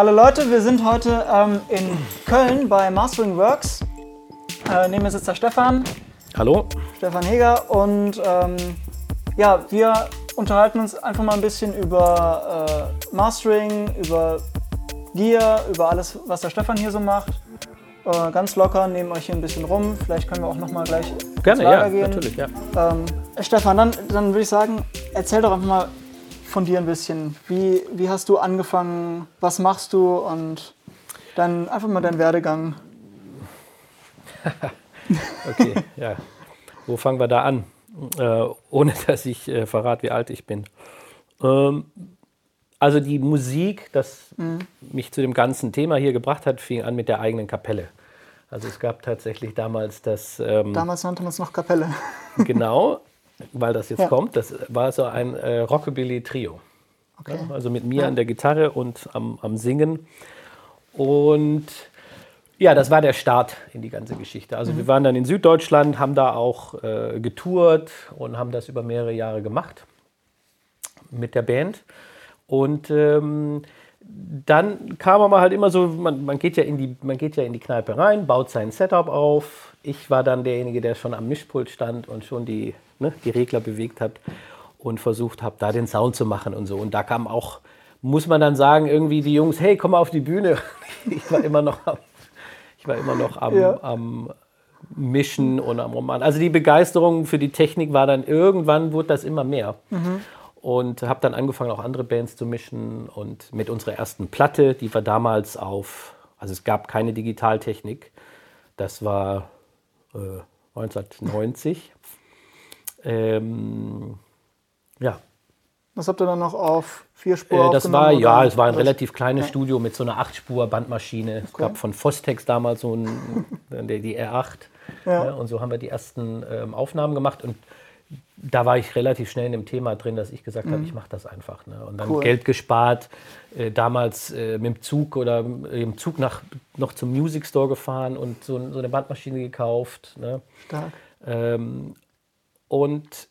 Hallo Leute, wir sind heute ähm, in Köln bei Mastering Works. Äh, neben mir sitzt der Stefan. Hallo. Stefan Heger und ähm, ja, wir unterhalten uns einfach mal ein bisschen über äh, Mastering, über Gear, über alles, was der Stefan hier so macht. Äh, ganz locker, nehmen euch hier ein bisschen rum. Vielleicht können wir auch noch mal gleich Gerne, ja, gehen. natürlich, ja. Ähm, Stefan, dann, dann würde ich sagen, erzähl doch einfach mal von dir ein bisschen. Wie, wie hast du angefangen? Was machst du? Und dann einfach mal deinen Werdegang. Okay, ja. Wo fangen wir da an? Äh, ohne dass ich äh, verrate, wie alt ich bin. Ähm, also die Musik, das mich zu dem ganzen Thema hier gebracht hat, fing an mit der eigenen Kapelle. Also es gab tatsächlich damals das, ähm, Damals nannte man es noch Kapelle. genau, weil das jetzt Ja. kommt, das war so ein äh, Rockabilly-Trio. Okay. Ja, also mit mir an der Gitarre und am, am Singen. Und ja, das war der Start in die ganze Geschichte. Also wir waren dann in Süddeutschland, haben da auch äh, getourt und haben das über mehrere Jahre gemacht mit der Band. Und ähm, dann kam aber halt immer so, man, man, geht ja in die, man geht ja in die Kneipe rein, baut sein Setup auf. Ich war dann derjenige, der schon am Mischpult stand und schon die, ne, die Regler bewegt hat und versucht habe, da den Sound zu machen und so. Und da kam auch, muss man dann sagen, irgendwie die Jungs, hey, komm mal auf die Bühne. Ich war immer noch am, ich war immer noch am, Ja. am Mischen und am Roman. Also die Begeisterung für die Technik war dann irgendwann, wurde das immer mehr. Und habe dann angefangen, auch andere Bands zu mischen. Und mit unserer ersten Platte, die war damals auf, also es gab keine Digitaltechnik. Das war äh, 1990. Ähm, ja, Was habt ihr dann noch auf vier Spur äh, das war, ja, oder? es war ein relativ kleines Studio mit so einer 8-Spur-Bandmaschine. Es gab von Fostex damals so ein, die, die R8. Ja. Ja, und so haben wir die ersten ähm, Aufnahmen gemacht. Und da war ich relativ schnell in dem Thema drin, dass ich gesagt habe, ich mache das einfach. Ne? Und dann Mhm. Cool. Geld gespart, äh, damals äh, mit dem Zug oder äh, im Zug nach, noch zum Music Store gefahren und so, so eine Bandmaschine gekauft. Ne? Stark. Ähm, und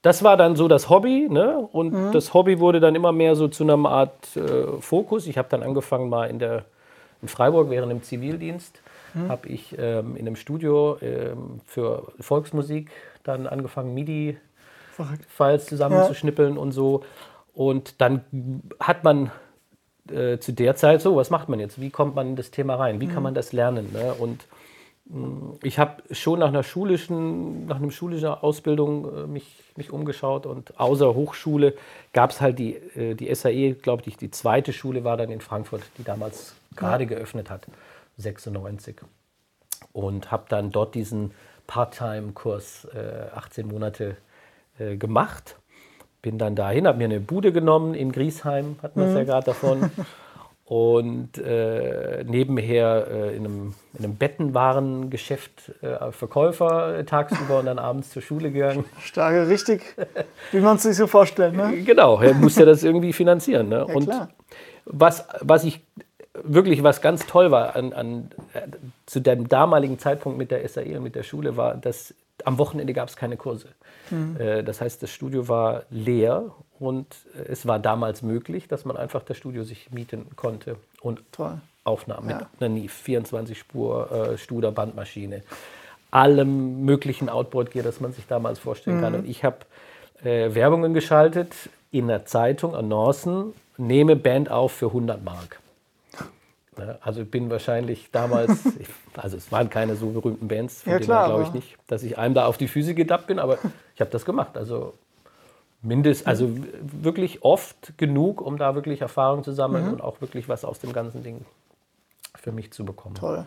das war dann so das Hobby, ne? Und das Hobby wurde dann immer mehr so zu einer Art äh, Fokus. Ich habe dann angefangen mal in der in Freiburg während dem Zivildienst habe ich ähm, in einem Studio ähm, für Volksmusik dann angefangen MIDI-Files zusammenzuschnippeln und so. Und dann hat man äh, zu der Zeit so, was macht man jetzt? Wie kommt man in das Thema rein? Wie kann man das lernen? Ne? Und ich habe schon nach einer schulischen, nach einer schulischen Ausbildung äh, mich, mich umgeschaut und außer Hochschule gab es halt die, äh, die SAE, glaube ich, die zweite Schule war dann in Frankfurt, die damals gerade geöffnet hat, 96. Und habe dann dort diesen Part-Time-Kurs äh, 18 Monate äh, gemacht. Bin dann dahin, habe mir eine Bude genommen in Griesheim, hatten wir es ja gerade davon. Und äh, nebenher äh, in, einem, in einem Bettenwarengeschäft äh, Verkäufer äh, tagsüber und dann abends zur Schule gegangen. Starke, richtig, wie man es sich so vorstellt. Ne? Genau, er muss ja das irgendwie finanzieren. Ne? Ja, und klar. was, was ich wirklich, was ganz toll war an, an, äh, zu dem damaligen Zeitpunkt mit der SAE und mit der Schule, war, dass am Wochenende gab es keine Kurse. Mhm. Äh, das heißt, das Studio war leer und es war damals möglich, dass man einfach das Studio sich mieten konnte und Toll. Aufnahmen Ja. mit einer NIF, 24 Spur äh, Studer Bandmaschine, allem möglichen Outboard-Gear, das man sich damals vorstellen Mhm. kann. Und ich habe äh, Werbungen geschaltet in der Zeitung, Annoncen, nehme Band auf für 100 Mark. Ne, Also ich bin wahrscheinlich damals, ich, also es waren keine so berühmten Bands, von Ja, denen glaube ich nicht, dass ich einem da auf die Füße gedappt bin, aber ich habe das gemacht. Also mindest, also wirklich oft genug, um da wirklich Erfahrung zu sammeln Mhm. und auch wirklich was aus dem ganzen Ding für mich zu bekommen. Toll.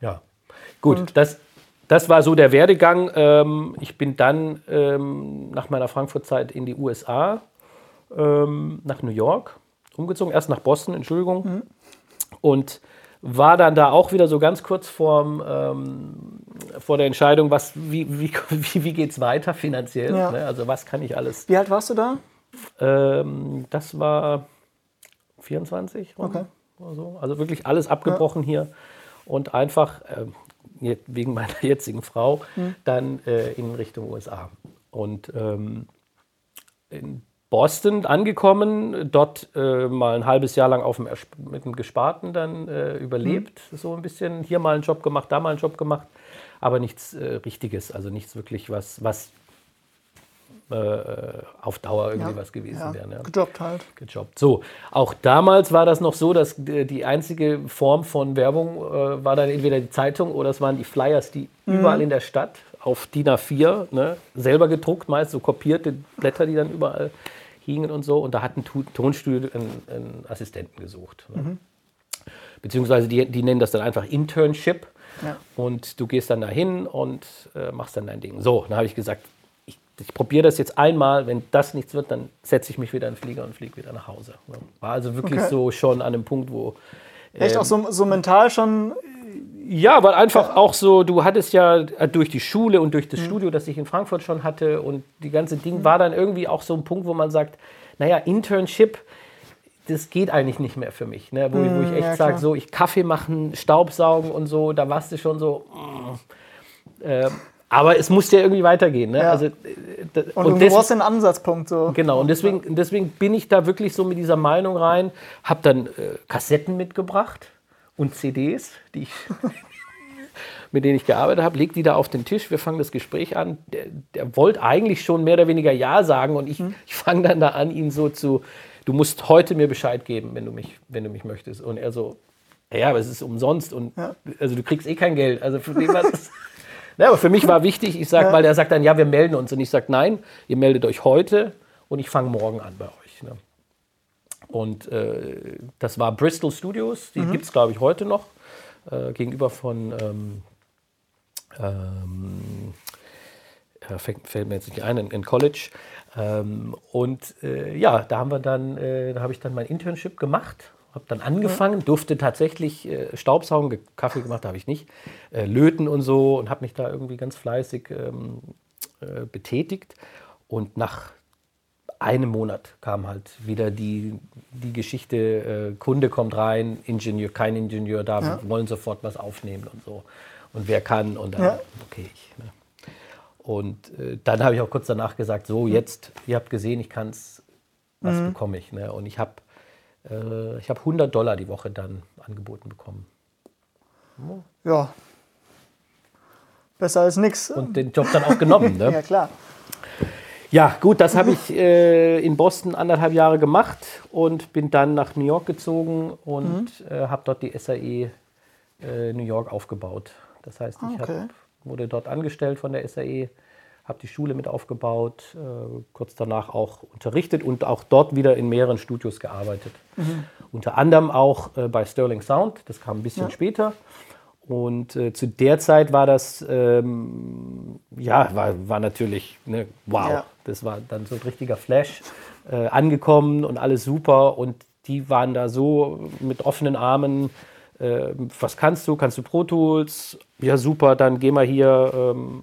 Ja, gut, Und- das, das war so der Werdegang. Ähm, ich bin dann ähm, nach meiner Frankfurt-Zeit in die USA, ähm, nach New York umgezogen, erst nach Boston, Entschuldigung, Mhm. Und war dann da auch wieder so ganz kurz vorm, ähm, vor der Entscheidung, was, wie, wie, wie, wie geht es weiter finanziell? Ja. Ne? Also was kann ich alles Wie alt warst du da? ähm, das war 24 rum Okay. oder so. Also wirklich alles abgebrochen hier und einfach je- wegen meiner jetzigen Frau Mhm. dann äh, in Richtung USA. Und ähm, in Boston angekommen, dort äh, mal ein halbes Jahr lang auf dem Ersp mit dem Gesparten dann äh, überlebt, so ein bisschen. Hier mal einen Job gemacht, da mal einen Job gemacht, aber nichts äh, Richtiges, also nichts wirklich was, was äh, auf Dauer irgendwie Ja, was gewesen Ja, wäre. Ne? gejobbt halt. gejobbt. So, auch damals war das noch so, dass äh, die einzige Form von Werbung äh, war dann entweder die Zeitung oder es waren die Flyers, die überall in der Stadt auf DIN A4, ne, selber gedruckt, meist so kopierte Blätter, die dann überall hingen und so. Und da hat ein Tu- Tonstudio einen, einen Assistenten gesucht. Ne? Beziehungsweise die, die nennen das dann einfach Internship. Ja. Und du gehst dann dahin und äh, machst dann dein Ding. So, dann habe ich gesagt, ich, ich probiere das jetzt einmal. Wenn das nichts wird, dann setze ich mich wieder in den Flieger und fliege wieder nach Hause. Ja. War also wirklich Okay. so schon an einem Punkt, wo. Echt ähm, auch so, so mental schon. Ja, weil einfach auch so, du hattest ja äh, durch die Schule und durch das Studio, das ich in Frankfurt schon hatte und die ganze Ding war dann irgendwie auch so ein Punkt, wo man sagt, naja, Internship, das geht eigentlich nicht mehr für mich. Ne? Wo, ich- wo ich echt ja, sage, so ich Kaffee machen, Staubsaugen und so, da warst du schon so. mm. Ähm, aber es musste ja irgendwie weitergehen. Ne? Ja. Also, äh, Und, und du brauchst den Ansatzpunkt so. Genau, und deswegen, deswegen bin ich da wirklich so mit dieser Meinung rein, habe dann äh, Kassetten mitgebracht und CDs, die ich, mit denen ich gearbeitet habe, leg die da auf den Tisch, wir fangen das Gespräch an. Der, der wollte eigentlich schon mehr oder weniger Ja sagen und ich, Mhm. ich fange dann da an, ihn so zu, du musst heute mir Bescheid geben, wenn du mich, wenn du mich möchtest. Und er so, ja, aber es ist umsonst und Ja. also du kriegst eh kein Geld. Also für den war das. Ja, aber für mich war wichtig, ich sage, Ja. weil der sagt dann, ja, wir melden uns. Und ich sage, nein, ihr meldet euch heute und ich fange morgen an bei euch. Und äh, das war Bristol Studios, die gibt es, glaube ich, heute noch, äh, gegenüber von, ähm, ähm, äh, fällt, fällt mir jetzt nicht ein, in, in College. Ähm, und äh, ja, da haben wir dann, äh, da habe ich dann mein Internship gemacht, habe dann angefangen, durfte tatsächlich äh, Staubsaugen, ge- Kaffee gemacht habe ich nicht, äh, löten und so und habe mich da irgendwie ganz fleißig ähm, äh, betätigt. Und nach einem Monat kam halt wieder die, die Geschichte, äh, Kunde kommt rein, Ingenieur, kein Ingenieur da, Ja. wollen sofort was aufnehmen und so. Und wer kann und dann, Ja. okay, ich. Ne? Und äh, dann habe ich auch kurz danach gesagt, so jetzt, ihr habt gesehen, ich kann es, was Mhm. bekomme ich? Ne? Und ich habe äh, ich hab 100 Dollar die Woche dann angeboten bekommen. Ja. Besser als nix. Und den Job dann auch genommen. Ne? Ja, klar. Ja, gut, das habe ich äh, in Boston anderthalb Jahre gemacht und bin dann nach New York gezogen und äh, habe dort die SAE äh, New York aufgebaut. Das heißt, ich Ah, okay. hab, wurde dort angestellt von der SAE, habe die Schule mit aufgebaut, äh, kurz danach auch unterrichtet und auch dort wieder in mehreren Studios gearbeitet. Unter anderem auch äh, bei Sterling Sound, das kam ein bisschen später. Und äh, zu der Zeit war das, ähm, ja, war, war natürlich, ne, wow, Ja. das war dann so ein richtiger Flash, äh, angekommen und alles super. Und die waren da so mit offenen Armen, äh, was kannst du? Kannst du Pro Tools? Ja, super, dann geh mal hier, ähm,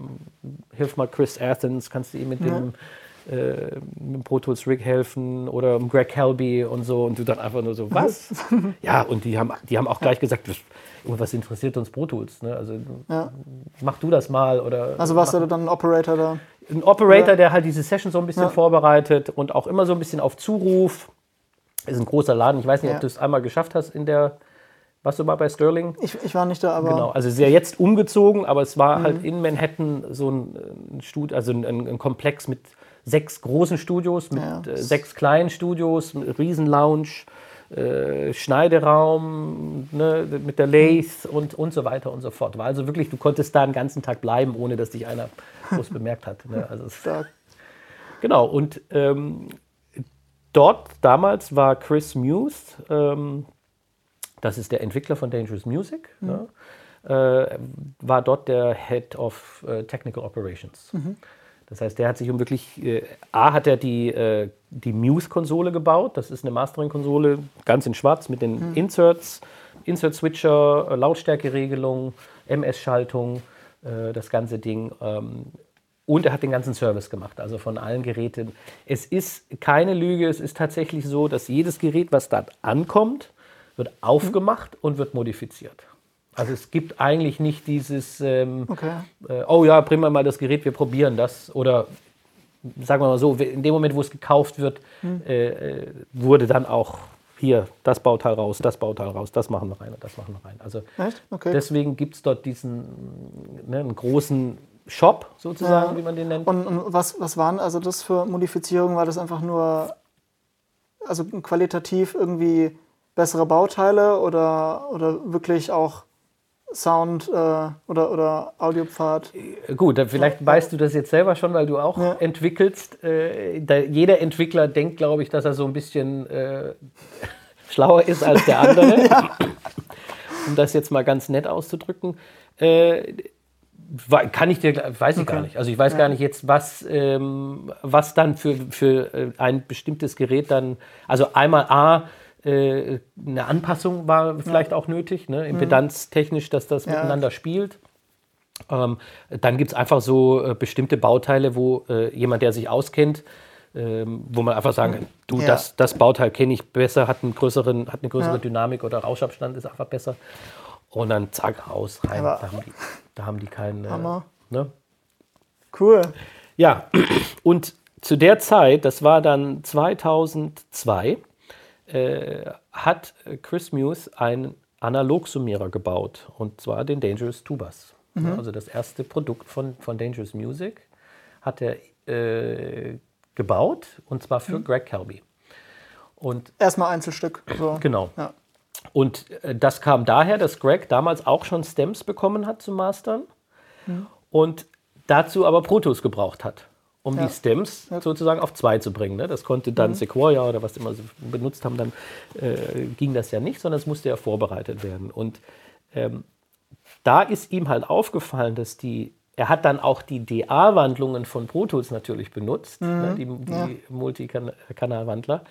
hilf mal Chris Athens, kannst du ihm mit dem äh, mit Pro Tools Rig helfen oder um Greg Helby und so und du dann einfach nur so, was? ja, und die haben, die haben auch gleich gesagt, was, was interessiert uns Pro Tools? Ne? Also Ja. mach du das mal oder Also warst du dann ein Operator da? ein Operator, Ja. der halt diese Session so ein bisschen Ja. vorbereitet und auch immer so ein bisschen auf Zuruf. Ist ein großer Laden. Ich weiß nicht, Ja. ob du es einmal geschafft hast in der. Warst du mal bei Sterling? Ich, ich war nicht da, aber. Genau, also sehr jetzt umgezogen, aber es war Mhm. halt in Manhattan so ein, ein Studio, also ein, ein Komplex mit sechs großen Studios, mit Ja. äh, sechs kleinen Studios, Riesenlounge, äh, Schneideraum, ne, mit der Lathe und, und so weiter und so fort. War also wirklich, du konntest da den ganzen Tag bleiben, ohne dass dich einer groß bemerkt hat. Ne? Also es. Genau, und ähm, dort damals war Chris Muse, ähm, das ist der Entwickler von Dangerous Music, ne, äh, war dort der Head of äh, Technical Operations. Das heißt, der hat sich um wirklich, äh, A hat er die, äh, die Muse-Konsole gebaut, das ist eine Mastering-Konsole, ganz in schwarz mit den Inserts, Insert-Switcher, äh, Lautstärkeregelung, MS-Schaltung, äh, das ganze Ding. Ähm, und er hat den ganzen Service gemacht, also von allen Geräten. Es ist keine Lüge, es ist tatsächlich so, dass jedes Gerät, was dort ankommt, wird aufgemacht und wird modifiziert. Also es gibt eigentlich nicht dieses, ähm, Okay. äh, oh ja, bring mal mal das Gerät, wir probieren das. Oder sagen wir mal so, in dem Moment, wo es gekauft wird, Hm. äh, äh, wurde dann auch hier das Bauteil raus, das Bauteil raus, das machen wir rein und das machen wir rein. Also? Okay. deswegen gibt es dort diesen ne, einen großen Shop sozusagen, Ja. wie man den nennt. Und, und was, was waren also das für Modifizierungen? War das einfach nur also qualitativ irgendwie bessere Bauteile oder, oder wirklich auch Sound äh, oder, oder Audiopfad? Gut, dann vielleicht weißt du das jetzt selber schon, weil du auch Ja. entwickelst. Äh, jeder Entwickler denkt, glaube ich, dass er so ein bisschen äh, schlauer ist als der andere. Um das jetzt mal ganz nett auszudrücken. Äh, kann ich dir, weiß ich gar Okay. nicht. Also ich weiß gar nicht jetzt, was, ähm, was dann für, für äh, ein bestimmtes Gerät dann, also einmal A, äh, eine Anpassung war vielleicht auch nötig, ne? impedanztechnisch, dass das Mhm. Ja. miteinander spielt. Ähm, dann gibt es einfach so äh, bestimmte Bauteile, wo äh, jemand, der sich auskennt, ähm, wo man einfach sagen kann, du, Ja. das, das Bauteil kenne ich besser, hat, einen größeren, hat eine größere Ja. Dynamik oder Rauschabstand ist einfach besser. Und dann zack, raus, rein. Da haben die, da haben die keinen. Äh, Hammer. ne? Cool. Ja, und zu der Zeit, das war dann 2002, äh, hat Chris Muse einen Analogsummierer gebaut und zwar den Dangerous Tubas. Ja, Also das erste Produkt von, von Dangerous Music hat er äh, gebaut und zwar für Greg Kelby. Und Erstmal Einzelstück. So. genau. Ja. Und äh, das kam daher, dass Greg damals auch schon Stems bekommen hat zum Mastern und dazu aber Pro Tools gebraucht hat, um Ja. die Stems sozusagen auf zwei zu bringen. Ne? Das konnte dann Sequoia oder was immer sie benutzt haben, dann äh, ging das ja nicht, sondern es musste ja vorbereitet werden. Und ähm, da ist ihm halt aufgefallen, dass die, er hat dann auch die DA-Wandlungen von Pro Tools natürlich benutzt, ne, die, die Multikanalwandler,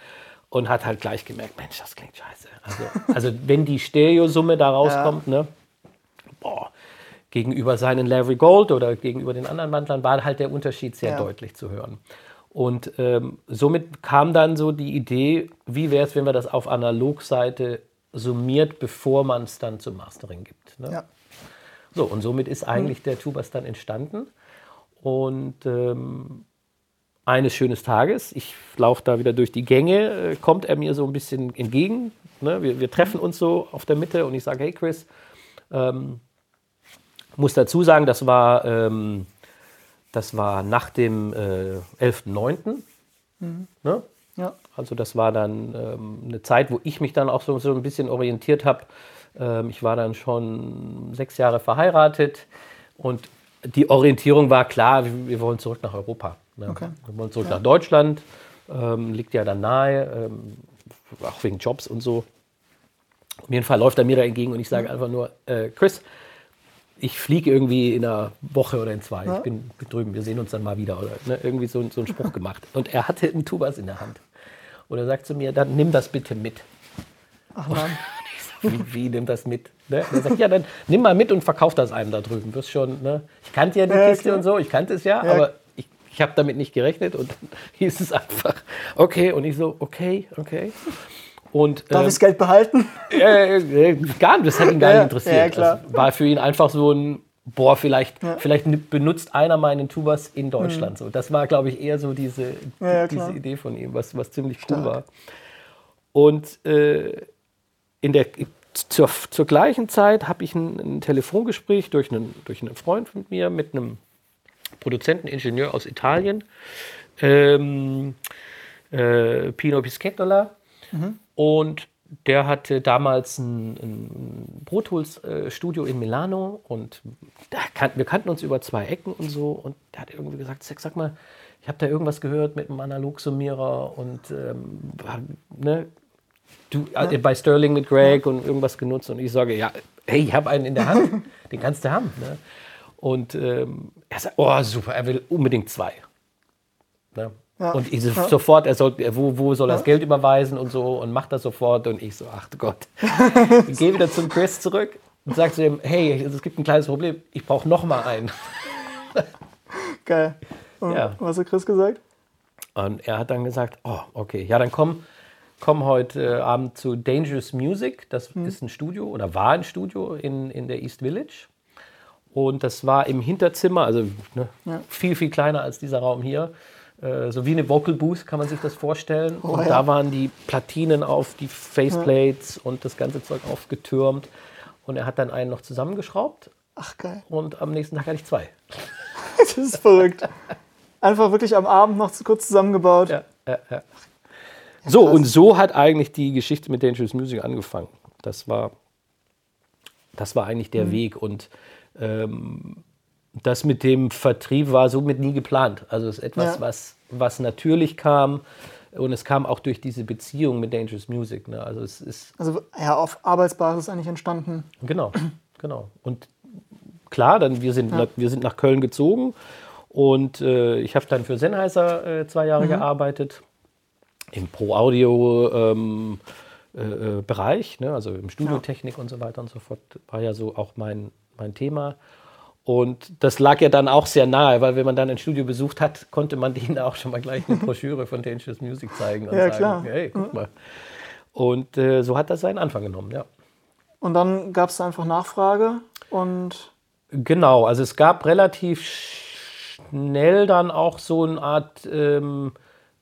und hat halt gleich gemerkt, Mensch, das klingt scheiße. Also, also wenn die Stereosumme da rauskommt, ne, boah, gegenüber seinen Larry Gold oder gegenüber den anderen Wandlern war halt der Unterschied sehr Ja. deutlich zu hören. Und ähm, somit kam dann so die Idee, wie wäre es, wenn wir das auf Analogseite summiert, bevor man es dann zum Mastering gibt. Ne? Ja. So, und somit ist eigentlich der Tubas dann entstanden. Und ähm, eines schönes Tages, ich laufe da wieder durch die Gänge, äh, kommt er mir so ein bisschen entgegen. Ne? Wir, wir treffen uns so auf der Mitte und ich sage, hey Chris, ähm, muss dazu sagen, das war, ähm, das war nach dem äh, 11.09. Ne? Ja. Also das war dann ähm, eine Zeit, wo ich mich dann auch so, so ein bisschen orientiert habe. Ähm, ich war dann schon sechs Jahre verheiratet und die Orientierung war klar, wir, wir wollen zurück nach Europa. Ne? Okay. Wir wollen zurück nach Deutschland, ähm, liegt ja dann nahe, ähm, auch wegen Jobs und so. Auf jeden Fall läuft er mir da entgegen und ich sage einfach nur, äh, Chris, ich fliege irgendwie in einer Woche oder in zwei. Ich bin drüben, wir sehen uns dann mal wieder. Oder ne, irgendwie so, so einen Spruch gemacht. Und er hatte einen Tubas in der Hand. Und er sagt zu mir, dann nimm das bitte mit. Ach Mann. Wie, wie nimm das mit? Ne? Und er sagt, ja, dann nimm mal mit und verkauf das einem da drüben. Wirst schon, ne? Ich kannte ja die Ja, Kiste klar. und so, ich kannte es ja, Ja. aber ich, ich habe damit nicht gerechnet und hieß es einfach, okay. Und ich so, okay, okay. Und, Darf ähm, ich das Geld behalten? äh, äh, gar nicht, das hat ihn gar Ja, nicht interessiert. ja, klar. Das war für ihn einfach so ein, boah, vielleicht, vielleicht benutzt einer meinen Tubas in Deutschland. So, das war, glaube ich, eher so diese, Mhm. Ja, ja, diese Idee von ihm, was, was ziemlich cool war. Und äh, in der, zur, zur gleichen Zeit habe ich ein, ein Telefongespräch durch einen, durch einen Freund von mir mit einem Produzenteningenieur aus Italien, ähm, äh, Pino Pischettola. Und der hatte damals ein, ein Pro Tools äh, Studio in Milano und kan wir kannten uns über zwei Ecken und so. Und der hat irgendwie gesagt, sag, sag mal, ich habe da irgendwas gehört mit einem Analogsummierer und ähm, ne, du äh, bei Sterling mit Greg und irgendwas genutzt und ich sage, ja, hey, ich habe einen in der Hand, den kannst du haben. Ne? Und ähm, er sagt, oh super, er will unbedingt zwei. Ne? Ja. Und ich so, Ja. sofort, er soll, wo, wo soll er das Geld überweisen und so und macht das sofort und ich so, ach Gott. ich gehe wieder zum Chris zurück und sage zu ihm, hey, es gibt ein kleines Problem, ich brauche noch mal einen. Geil. Und Ja. Was hat Chris gesagt? Und er hat dann gesagt, oh, okay, ja, dann komm, komm heute Abend zu Dangerous Music. Das Mhm. ist ein Studio oder war ein Studio in, in der East Village. Und das war im Hinterzimmer, also ne, Ja. viel, viel kleiner als dieser Raum hier. Äh, so wie eine Vocal Booth kann man sich das vorstellen. Oh, und ja. da waren die Platinen auf die Faceplates und das ganze Zeug aufgetürmt. Und er hat dann einen noch zusammengeschraubt Ach, geil. und am nächsten Tag hatte ich zwei. Das ist verrückt. Einfach wirklich am Abend noch zu kurz zusammengebaut. Ja, ja, ja. So, und so hat eigentlich die Geschichte mit Dangerous Music angefangen. Das war, das war eigentlich Mhm. der Weg. Und ähm, das mit dem Vertrieb war somit nie geplant. Also es ist etwas, Ja. was, was natürlich kam. Und es kam auch durch diese Beziehung mit Dangerous Music. Ne? Also es ist Also ja, auf Arbeitsbasis eigentlich entstanden. Genau, genau. Und klar, dann wir sind, nach, wir sind nach Köln gezogen und äh, ich habe dann für Sennheiser äh, zwei Jahre gearbeitet im Pro-Audio ähm, äh, äh, Bereich, ne? also im Studiotechnik und so weiter und so fort, war ja so auch mein, mein Thema. Und das lag ja dann auch sehr nahe, weil wenn man dann ein Studio besucht hat, konnte man denen auch schon mal gleich eine Broschüre von Dangerous Music zeigen und Ja, sagen, klar. hey, guck mal. Und äh, so hat das seinen Anfang genommen, ja. Und dann gab es einfach Nachfrage und Genau, also es gab relativ schnell dann auch so eine Art ähm,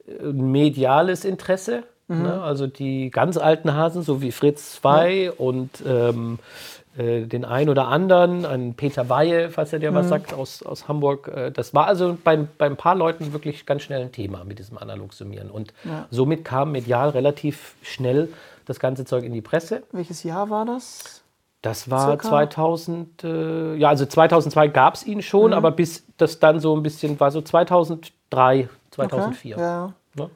äh, mediales Interesse. Ne? Also die ganz alten Hasen, so wie Fritz 2 und ähm, äh, den einen oder anderen, ein Peter Weihe, falls er dir was sagt, aus, aus Hamburg. Äh, das war also bei, bei ein paar Leuten wirklich ganz schnell ein Thema mit diesem Analogsummieren. Und Ja. somit kam medial relativ schnell das ganze Zeug in die Presse. welches Jahr war das? Das war Circa? 2000, äh, ja, also 2002 gab es ihn schon, aber bis das dann so ein bisschen war, so 2003, 2004. Okay. Ja. Ne?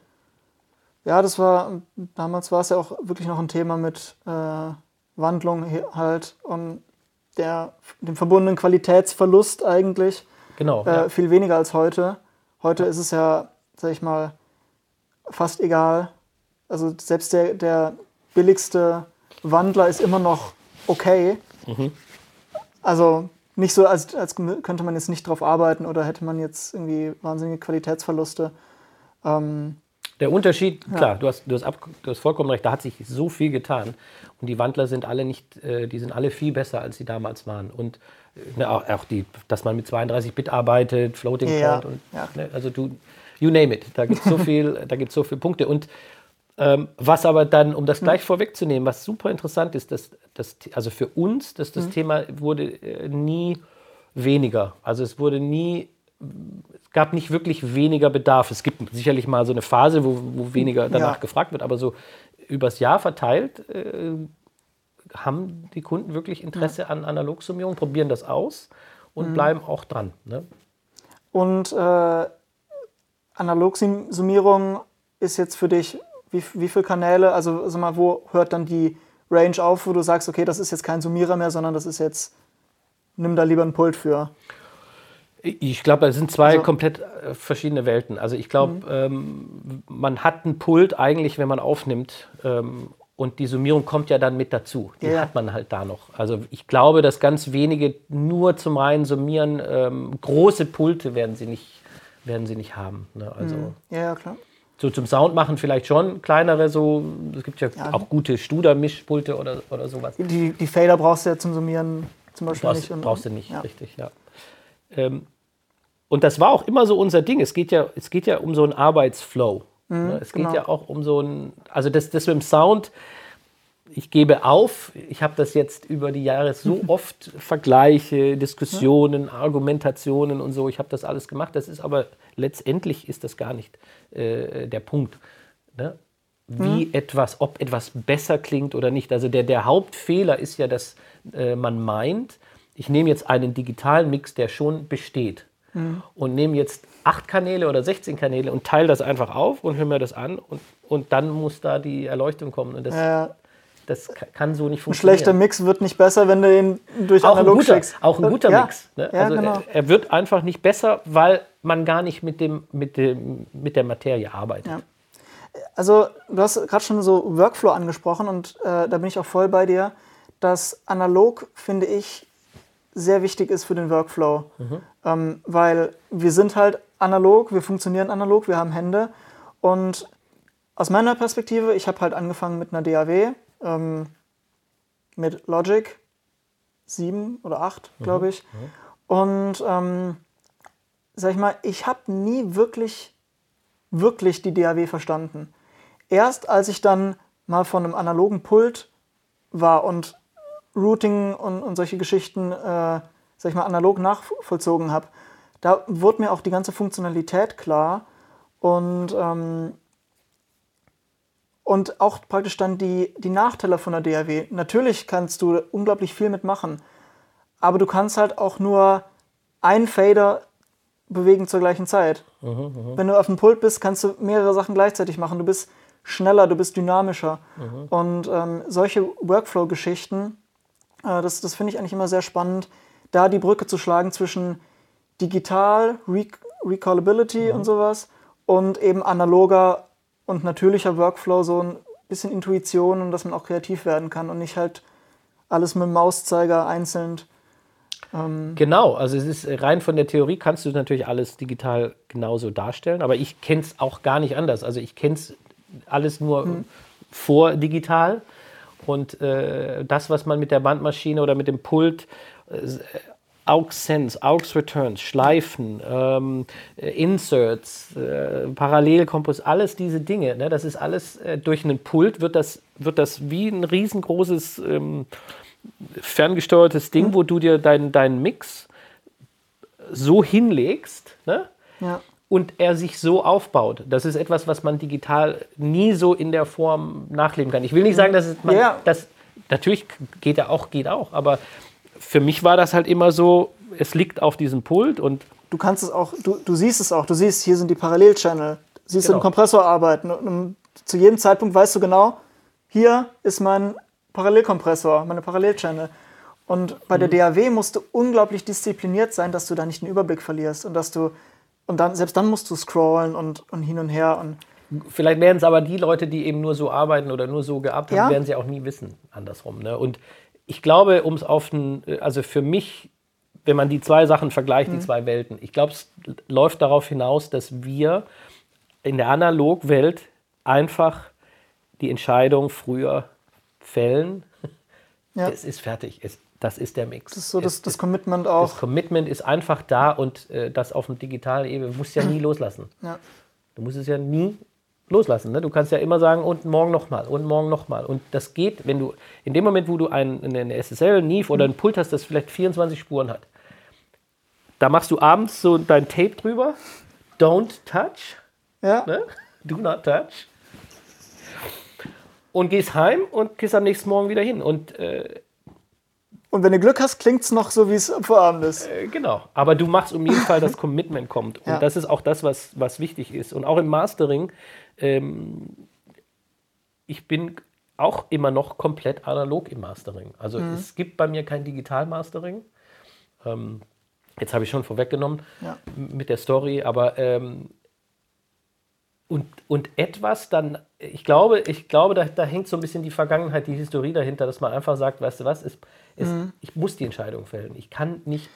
ja, das war, damals war es ja auch wirklich noch ein Thema mit äh, Wandlung halt und der, dem verbundenen Qualitätsverlust eigentlich. Genau. Äh, ja. Viel weniger als heute. Heute ist es ja, sag ich mal, fast egal. Also selbst der, der billigste Wandler ist immer noch okay. Mhm. Also nicht so, als, als könnte man jetzt nicht drauf arbeiten oder hätte man jetzt irgendwie wahnsinnige Qualitätsverluste. Ähm, Der Unterschied, klar, du hast, du, hast ab, du hast vollkommen recht, da hat sich so viel getan. Und die Wandler sind alle nicht, äh, die sind alle viel besser, als sie damals waren. Und ne, auch, auch die, dass man mit 32-Bit arbeitet, Floating Ja, Point und ja. ne, also du, you name it. Da gibt es so viel, da gibt's so viele Punkte. Und ähm, was aber dann, um das Hm. gleich vorwegzunehmen, was super interessant ist, dass, dass also für uns, dass das Thema wurde äh, nie weniger. Also es wurde nie es gab nicht wirklich weniger Bedarf. Es gibt sicherlich mal so eine Phase, wo, wo weniger danach Ja. gefragt wird, aber so übers Jahr verteilt äh, haben die Kunden wirklich Interesse an Analogsummierung, probieren das aus und Mhm. bleiben auch dran. Ne? Und äh, Analogsummierung ist jetzt für dich, wie, wie viele Kanäle, also sag mal, wo hört dann die Range auf, wo du sagst, okay, das ist jetzt kein Summierer mehr, sondern das ist jetzt, nimm da lieber ein Pult für. Ich glaube, es sind zwei Also- komplett äh, verschiedene Welten. Also ich glaube, ähm, man hat einen Pult eigentlich, wenn man aufnimmt. Ähm, und die Summierung kommt ja dann mit dazu. Die Ja, hat man halt da noch. Also ich glaube, dass ganz wenige nur zum reinen Summieren ähm, große Pulte werden sie nicht, werden sie nicht haben. Ne? Also Ja, ja, klar. so zum Sound machen vielleicht schon kleinere so. Es gibt ja, Ja. auch gute Studer-Mischpulte oder, oder sowas. Die, die Fader brauchst du ja zum Summieren zum Beispiel Brauchst, nicht. und- brauchst du nicht, ja. richtig, ja. Ähm, und das war auch immer so unser Ding. Es geht ja, es geht ja um so einen Arbeitsflow. ne? Es geht genau. ja auch um so ein, also das, das mit dem Sound, ich gebe auf, ich habe das jetzt über die Jahre so oft Vergleiche, Diskussionen, Argumentationen und so, ich habe das alles gemacht. Das ist aber letztendlich ist das gar nicht äh, der Punkt. Ne? Wie etwas, ob etwas besser klingt oder nicht. Also der, der Hauptfehler ist ja, dass äh, man meint, ich nehme jetzt einen digitalen Mix, der schon besteht und nehme jetzt acht Kanäle oder 16 Kanäle und teile das einfach auf und höre mir das an und, und dann muss da die Erleuchtung kommen. Und das, Ja, das ka- kann so nicht ein funktionieren. schlechter Mix wird nicht besser, wenn du ihn durch auch ein analog guter, schickst. auch ein guter ja, Mix. Ne? Ja, also genau. er, er wird einfach nicht besser, weil man gar nicht mit, dem, mit, dem, mit der Materie arbeitet. Also, du hast gerade schon so Workflow angesprochen und äh, da bin ich auch voll bei dir, dass analog, finde ich, sehr wichtig ist für den Workflow. Ähm, weil wir sind halt analog, wir funktionieren analog, wir haben Hände. Und aus meiner Perspektive, ich habe halt angefangen mit einer DAW, ähm, mit Logic 7 oder 8, glaube ich. Und ähm, sag ich mal, ich habe nie wirklich wirklich die DAW verstanden. Erst als ich dann mal von einem analogen Pult war und Routing und, und solche Geschichten, äh, sag ich mal, analog nachvollzogen habe, da wurde mir auch die ganze Funktionalität klar und, ähm, und auch praktisch dann die, die Nachteile von der DAW. Natürlich kannst du unglaublich viel mitmachen, aber du kannst halt auch nur einen Fader bewegen zur gleichen Zeit. Mhm, Wenn du auf dem Pult bist, kannst du mehrere Sachen gleichzeitig machen. Du bist schneller, du bist dynamischer. Mhm. Und ähm, solche Workflow-Geschichten, das, das finde ich eigentlich immer sehr spannend, da die Brücke zu schlagen zwischen digital, Rec Recallability mhm. und sowas und eben analoger und natürlicher Workflow, so ein bisschen Intuition und dass man auch kreativ werden kann und nicht halt alles mit dem Mauszeiger einzeln ähm genau, also es ist rein von der Theorie kannst du natürlich alles digital genauso darstellen, aber ich kenne es auch gar nicht anders. Also ich kenne es alles nur hm. vor digital und äh, das, was man mit der Bandmaschine oder mit dem Pult äh, AUX Sense, AUX Returns, Schleifen, ähm, äh, Inserts, äh, Parallelkompos, alles diese Dinge, ne, das ist alles äh, durch einen Pult wird das, wird das wie ein riesengroßes ähm, ferngesteuertes Ding, mhm. wo du dir deinen dein Mix so hinlegst ne? ja. Und er sich so aufbaut. Das ist etwas, was man digital nie so in der Form nachleben kann. Ich will nicht sagen, dass es man, ja. das natürlich geht ja auch, geht auch, aber für mich war das halt immer so, es liegt auf diesem Pult und du kannst es auch, du, du siehst es auch, du siehst, hier sind die Parallelchannel, siehst genau. du den Kompressor arbeiten und zu jedem Zeitpunkt weißt du genau, hier ist mein Parallelkompressor, meine Parallelchannel. Und bei mhm. der DAW musst du unglaublich diszipliniert sein, dass du da nicht den Überblick verlierst und dass du und dann selbst dann musst du scrollen und, und hin und her und Vielleicht werden es aber die Leute, die eben nur so arbeiten oder nur so gearbeitet haben, ja? werden sie auch nie wissen, andersrum. Ne? Und ich glaube, um es auf den, also für mich, wenn man die zwei Sachen vergleicht, mhm. die zwei Welten, ich glaube, es läuft darauf hinaus, dass wir in der Analogwelt einfach die Entscheidung früher fällen. Ja. Es ist fertig. Es, das ist der Mix. Das ist so das, das Commitment auch. Das Commitment ist einfach da und äh, das auf dem digitalen Ebene. Du musst ja nie loslassen. Ja. Du musst es ja nie loslassen. Ne? Du kannst ja immer sagen, und morgen nochmal und morgen nochmal. Und das geht, wenn du in dem Moment, wo du ein, eine SSL, ein NIF oder ein Pult hast, das vielleicht 24 Spuren hat, da machst du abends so dein Tape drüber. Don't touch. Ja. Ne? Do not touch. Und gehst heim und gehst am nächsten Morgen wieder hin. Und äh, und wenn du Glück hast, klingt es noch so, wie es vor Abend ist. Äh, genau. Aber du machst um jeden Fall, dass Commitment kommt. Und ja. das ist auch das, was, was wichtig ist. Und auch im Mastering, ähm, ich bin auch immer noch komplett analog im Mastering. Also mhm. es gibt bei mir kein Digital-Mastering. Ähm, jetzt habe ich schon vorweggenommen ja. mit der Story, aber ähm, und, und etwas dann, ich glaube, ich glaube, da, da hängt so ein bisschen die Vergangenheit, die Historie dahinter, dass man einfach sagt, weißt du was, ist, ist, mhm. ich muss die Entscheidung fällen. Ich kann nicht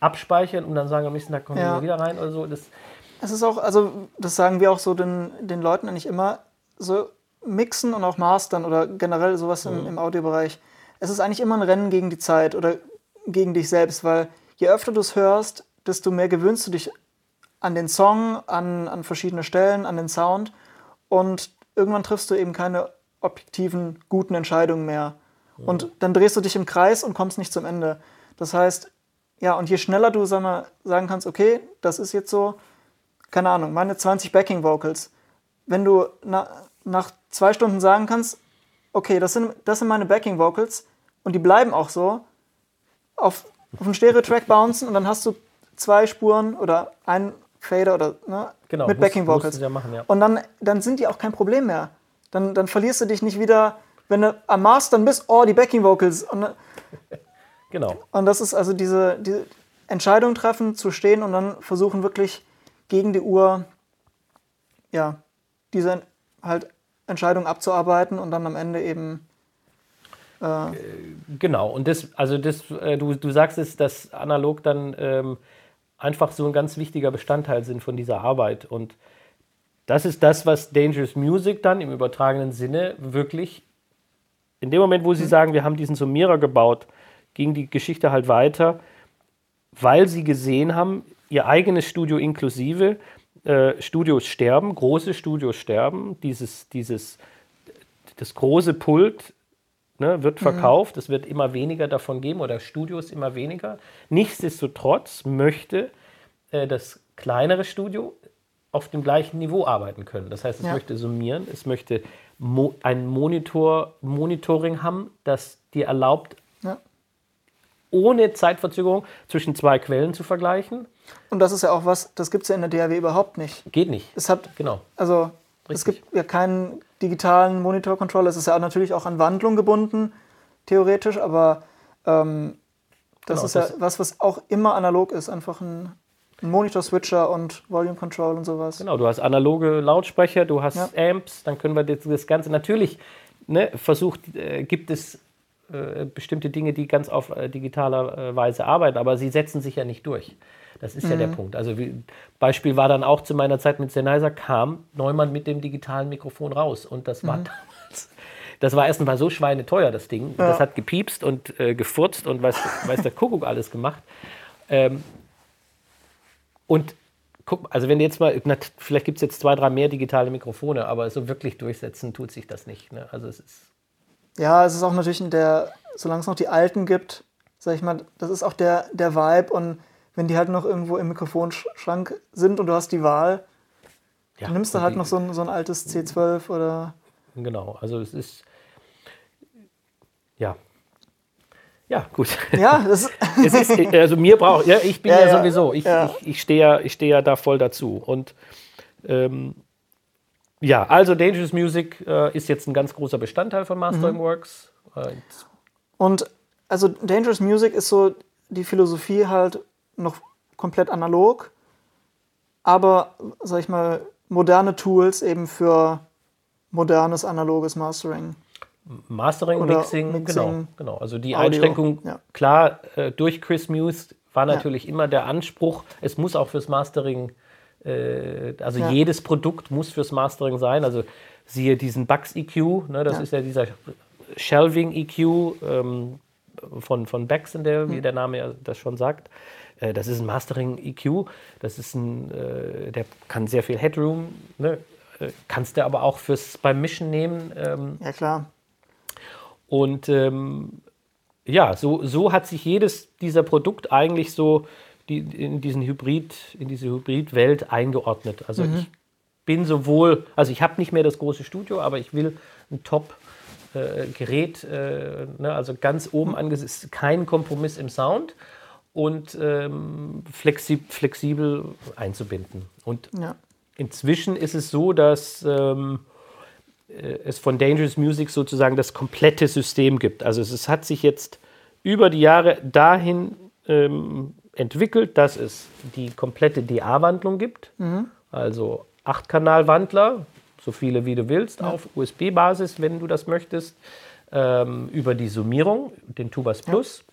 abspeichern und dann sagen, am nächsten Tag kommen ja. wir wieder rein oder so. Das, es ist auch, also das sagen wir auch so den, den Leuten eigentlich immer, so mixen und auch mastern oder generell sowas mhm. im, im Audiobereich. Es ist eigentlich immer ein Rennen gegen die Zeit oder gegen dich selbst, weil je öfter du es hörst, desto mehr gewöhnst du dich an den Song, an, an verschiedene Stellen, an den Sound und irgendwann triffst du eben keine objektiven, guten Entscheidungen mehr. Und dann drehst du dich im Kreis und kommst nicht zum Ende. Das heißt, ja, und je schneller du sag mal, sagen kannst, okay, das ist jetzt so, keine Ahnung, meine 20 Backing Vocals. Wenn du na, nach zwei Stunden sagen kannst, okay, das sind, das sind meine Backing Vocals und die bleiben auch so, auf, auf einen Stereo-Track bouncen und dann hast du zwei Spuren oder ein Fader oder ne, genau, mit Backing Vocals. Ja machen, ja. Und dann, dann sind die auch kein Problem mehr. Dann, dann verlierst du dich nicht wieder, wenn du am Mastern bist, oh, die Backing Vocals. Und, genau. Und das ist also diese, diese Entscheidung treffen, zu stehen und dann versuchen wirklich gegen die Uhr, ja, diese halt Entscheidung abzuarbeiten und dann am Ende eben äh, genau, und das, also das, äh, du, du sagst es, dass analog dann ähm, einfach so ein ganz wichtiger Bestandteil sind von dieser Arbeit. Und das ist das, was Dangerous Music dann im übertragenen Sinne wirklich, in dem Moment, wo sie mhm. sagen, wir haben diesen Summierer gebaut, ging die Geschichte halt weiter, weil sie gesehen haben, ihr eigenes Studio inklusive, äh, Studios sterben, große Studios sterben, dieses, dieses, das große Pult ne, wird verkauft, es wird immer weniger davon geben oder Studios immer weniger. Nichtsdestotrotz möchte äh, das kleinere Studio auf dem gleichen Niveau arbeiten können. Das heißt, es Ja. möchte summieren, es möchte mo ein Monitor, Monitoring haben, das dir erlaubt, Ja. ohne Zeitverzögerung zwischen zwei Quellen zu vergleichen. Und das ist ja auch was, das gibt es ja in der DAW überhaupt nicht. Geht nicht. Es hat, Genau. also es Richtig. gibt ja keinen digitalen Monitor-Controller. Es ist ja natürlich auch an Wandlung gebunden, theoretisch, aber ähm, das Genau, ist ja das- was, was auch immer analog ist. Einfach ein, ein Monitor-Switcher und Volume Control und sowas. Genau, du hast analoge Lautsprecher, du hast Ja. Amps, dann können wir das, das Ganze natürlich ne, versucht, äh, gibt es äh, bestimmte Dinge, die ganz auf äh, digitaler äh, Weise arbeiten, aber sie setzen sich ja nicht durch. Das ist ja der Punkt. Also wie, Beispiel war dann auch zu meiner Zeit mit Sennheiser, kam Neumann mit dem digitalen Mikrofon raus und das war damals. Das war erstmal so schweineteuer, das Ding. Das hat gepiepst und äh, gefurzt und weiß, weiß der Kuckuck alles gemacht. Ähm, und guck, also wenn jetzt mal, na, vielleicht gibt es jetzt zwei, drei mehr digitale Mikrofone, aber so wirklich durchsetzen tut sich das nicht. Ne? Also es ist, Ja, es ist auch natürlich in der, solange es noch die alten gibt, sag ich mal, das ist auch der, der Vibe und wenn die halt noch irgendwo im Mikrofonschrank sind und du hast die Wahl, ja, dann nimmst du halt die- noch so ein, so ein altes C12 oder Genau, also es ist, ja. Ja, gut. ja, das es ist, also mir braucht, ja, ich bin Ja, ja, ja, sowieso, ich, ja. ich, ich stehe ja, ich stehe ja da voll dazu. Und ähm, ja, also Dangerous Music äh, ist jetzt ein ganz großer Bestandteil von Mastering Mhm. Works. Äh, Und also Dangerous Music ist so die Philosophie halt noch komplett analog, aber sag ich mal moderne Tools eben für modernes analoges Mastering. Mastering, Oder Mixing, Mixing, genau, genau. Also die Audio, Einschränkung, ja. klar, äh, durch Chris Muse war natürlich immer der Anspruch, es muss auch fürs Mastering, äh, also Ja. jedes Produkt muss fürs Mastering sein. Also siehe diesen Bugs EQ, ne, das Ja. ist ja dieser Shelving EQ ähm, von, von Baxendale, Hm. wie der Name ja das schon sagt. Äh, das ist ein Mastering EQ, das ist ein, äh, der kann sehr viel Headroom, ne, äh, kannst du aber auch fürs beim Mischen nehmen. Ähm, Ja klar. Und ähm, ja, so, so hat sich jedes dieser Produkt eigentlich so die, in diesen Hybrid, in diese Hybrid-Welt eingeordnet. Also ich bin sowohl, also ich habe nicht mehr das große Studio, aber ich will ein Top-Gerät, äh, ne, also ganz oben angesetzt, kein Kompromiss im Sound und ähm, flexi flexibel einzubinden. Und Ja. Inzwischen ist es so, dass ähm, äh, es von Dangerous Music sozusagen das komplette System gibt. Also es, es hat sich jetzt über die Jahre dahin ähm, entwickelt, dass es die komplette DA-Wandlung gibt. Also 8-Kanal-Wandler, so viele wie du willst, auf USB-Basis, wenn du das möchtest, ähm, über die Summierung, den Tubas Plus.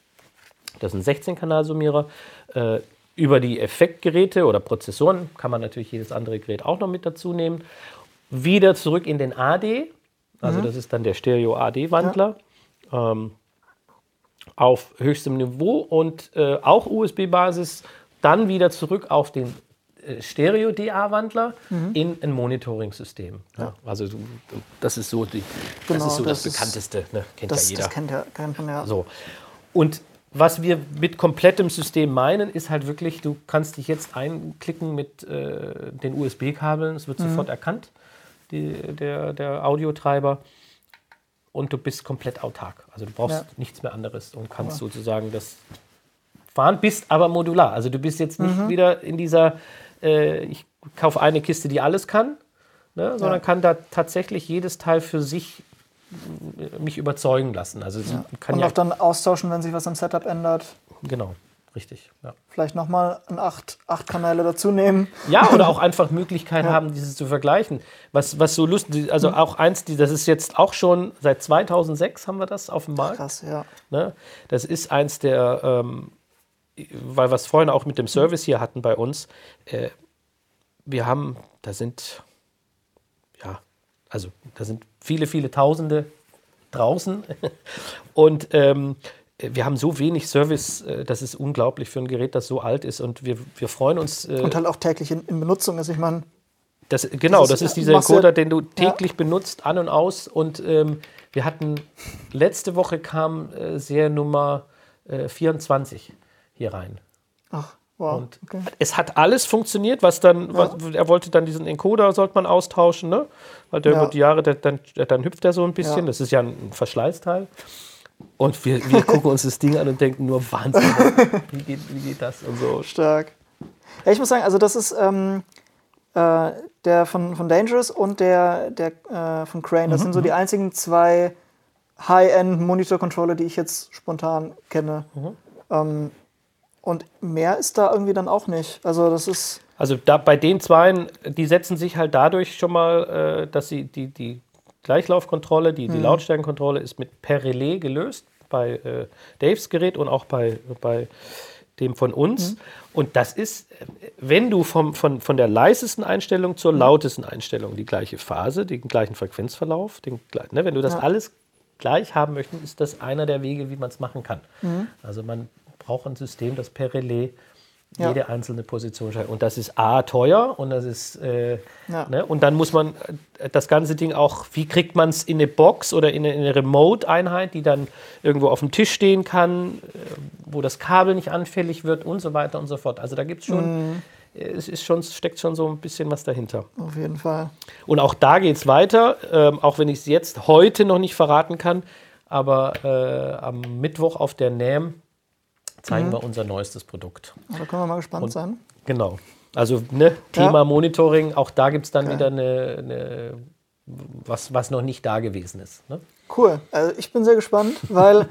Das ist ein 16-Kanal-Summierer. Äh, über die Effektgeräte oder Prozessoren kann man natürlich jedes andere Gerät auch noch mit dazu nehmen. Wieder zurück in den AD, also das ist dann der Stereo-AD-Wandler. Ähm, auf höchstem Niveau und äh, auch USB-Basis, dann wieder zurück auf den äh, Stereo-DA-Wandler in ein Monitoring-System. Ja. Also du, du, das ist so, die, Genau, das, ist so das, das bekannteste, ne? kennt Das, ja jeder. das kennt, ja, kennt man ja. So. Und was wir mit komplettem System meinen, ist halt wirklich, du kannst dich jetzt einklicken mit äh, den USB-Kabeln, es wird sofort erkannt, die, der, der Audiotreiber, und du bist komplett autark. Also du brauchst Ja. nichts mehr anderes und kannst sozusagen das fahren, bist aber modular. Also du bist jetzt nicht wieder in dieser, äh, ich kaufe eine Kiste, die alles kann, ne, sondern kann da tatsächlich jedes Teil für sich äh, mich überzeugen lassen. Also es kann Und ja auch dann austauschen, wenn sich was am Setup ändert. Genau, richtig. Ja. Vielleicht nochmal ein acht, acht Kanäle dazu nehmen. ja, oder auch einfach Möglichkeiten haben, dieses zu vergleichen. Was, was so lustig, also auch eins, die, das ist jetzt auch schon seit 2006 haben wir das auf dem Markt. Krass, ja. Ne? Das ist eins der, ähm, weil wir es vorhin auch mit dem Service hier hatten bei uns. Äh, wir haben, da sind, ja, also da sind viele, viele Tausende draußen. Und ähm, wir haben so wenig Service, äh, das ist unglaublich für ein Gerät, das so alt ist. Und wir, wir freuen uns. Äh, und halt auch täglich in, in Benutzung ist. Ich meine. Das, genau, das ist, das ist dieser Encoder, den du täglich ja. benutzt, an und aus. Und ähm, wir hatten, letzte Woche kam äh, Seriennummer äh, 24 hier rein. Ach, wow. Und okay. es hat alles funktioniert, was dann, ja. was, er wollte dann diesen Encoder, sollte man austauschen, ne? Weil der ja. über die Jahre, der, dann, dann hüpft er so ein bisschen. Das ist ja ein Verschleißteil. Und wir, wir gucken uns das Ding an und denken nur, Wahnsinn, wie geht, wie geht das und so. Stark. Ja, ich muss sagen, also das ist ähm, äh, der von, von Dangerous und der, der äh, von Crane. Das mhm, sind so die mhm. einzigen zwei High-End-Monitor-Controller, die ich jetzt spontan kenne. Mhm. Ähm, und mehr ist da irgendwie dann auch nicht. Also das ist. Also da, bei den zwei, die setzen sich halt dadurch schon mal, äh, dass sie die, die Gleichlaufkontrolle, die, die mhm. Lautstärkenkontrolle ist mit per Relais gelöst bei äh, Daves Gerät und auch bei, bei dem von uns. Mhm. Und das ist, wenn du vom, von, von der leisesten Einstellung zur mhm. lautesten Einstellung die gleiche Phase, den gleichen Frequenzverlauf, den, ne, wenn du das ja. alles gleich haben möchtest, ist das einer der Wege, wie man es machen kann. Mhm. Also man braucht ein System, das per Relais ja. jede einzelne Position. Und das ist A, teuer und das ist, äh, ja. ne? und dann muss man äh, das ganze Ding auch, wie kriegt man es in eine Box oder in eine, eine Remote-Einheit, die dann irgendwo auf dem Tisch stehen kann, äh, wo das Kabel nicht anfällig wird und so weiter und so fort. Also da gibt es schon, mhm. es ist schon, steckt schon so ein bisschen was dahinter. Auf jeden Fall. Und auch da geht es weiter, ähm, auch wenn ich es jetzt heute noch nicht verraten kann, aber äh, am Mittwoch auf der NAM zeigen mhm. wir unser neuestes Produkt. Da können wir mal gespannt Und, sein. Genau. Also ne, Thema ja. Monitoring, auch da gibt es dann okay. wieder eine, eine, was, was noch nicht da gewesen ist. Ne? Cool. Also ich bin sehr gespannt, weil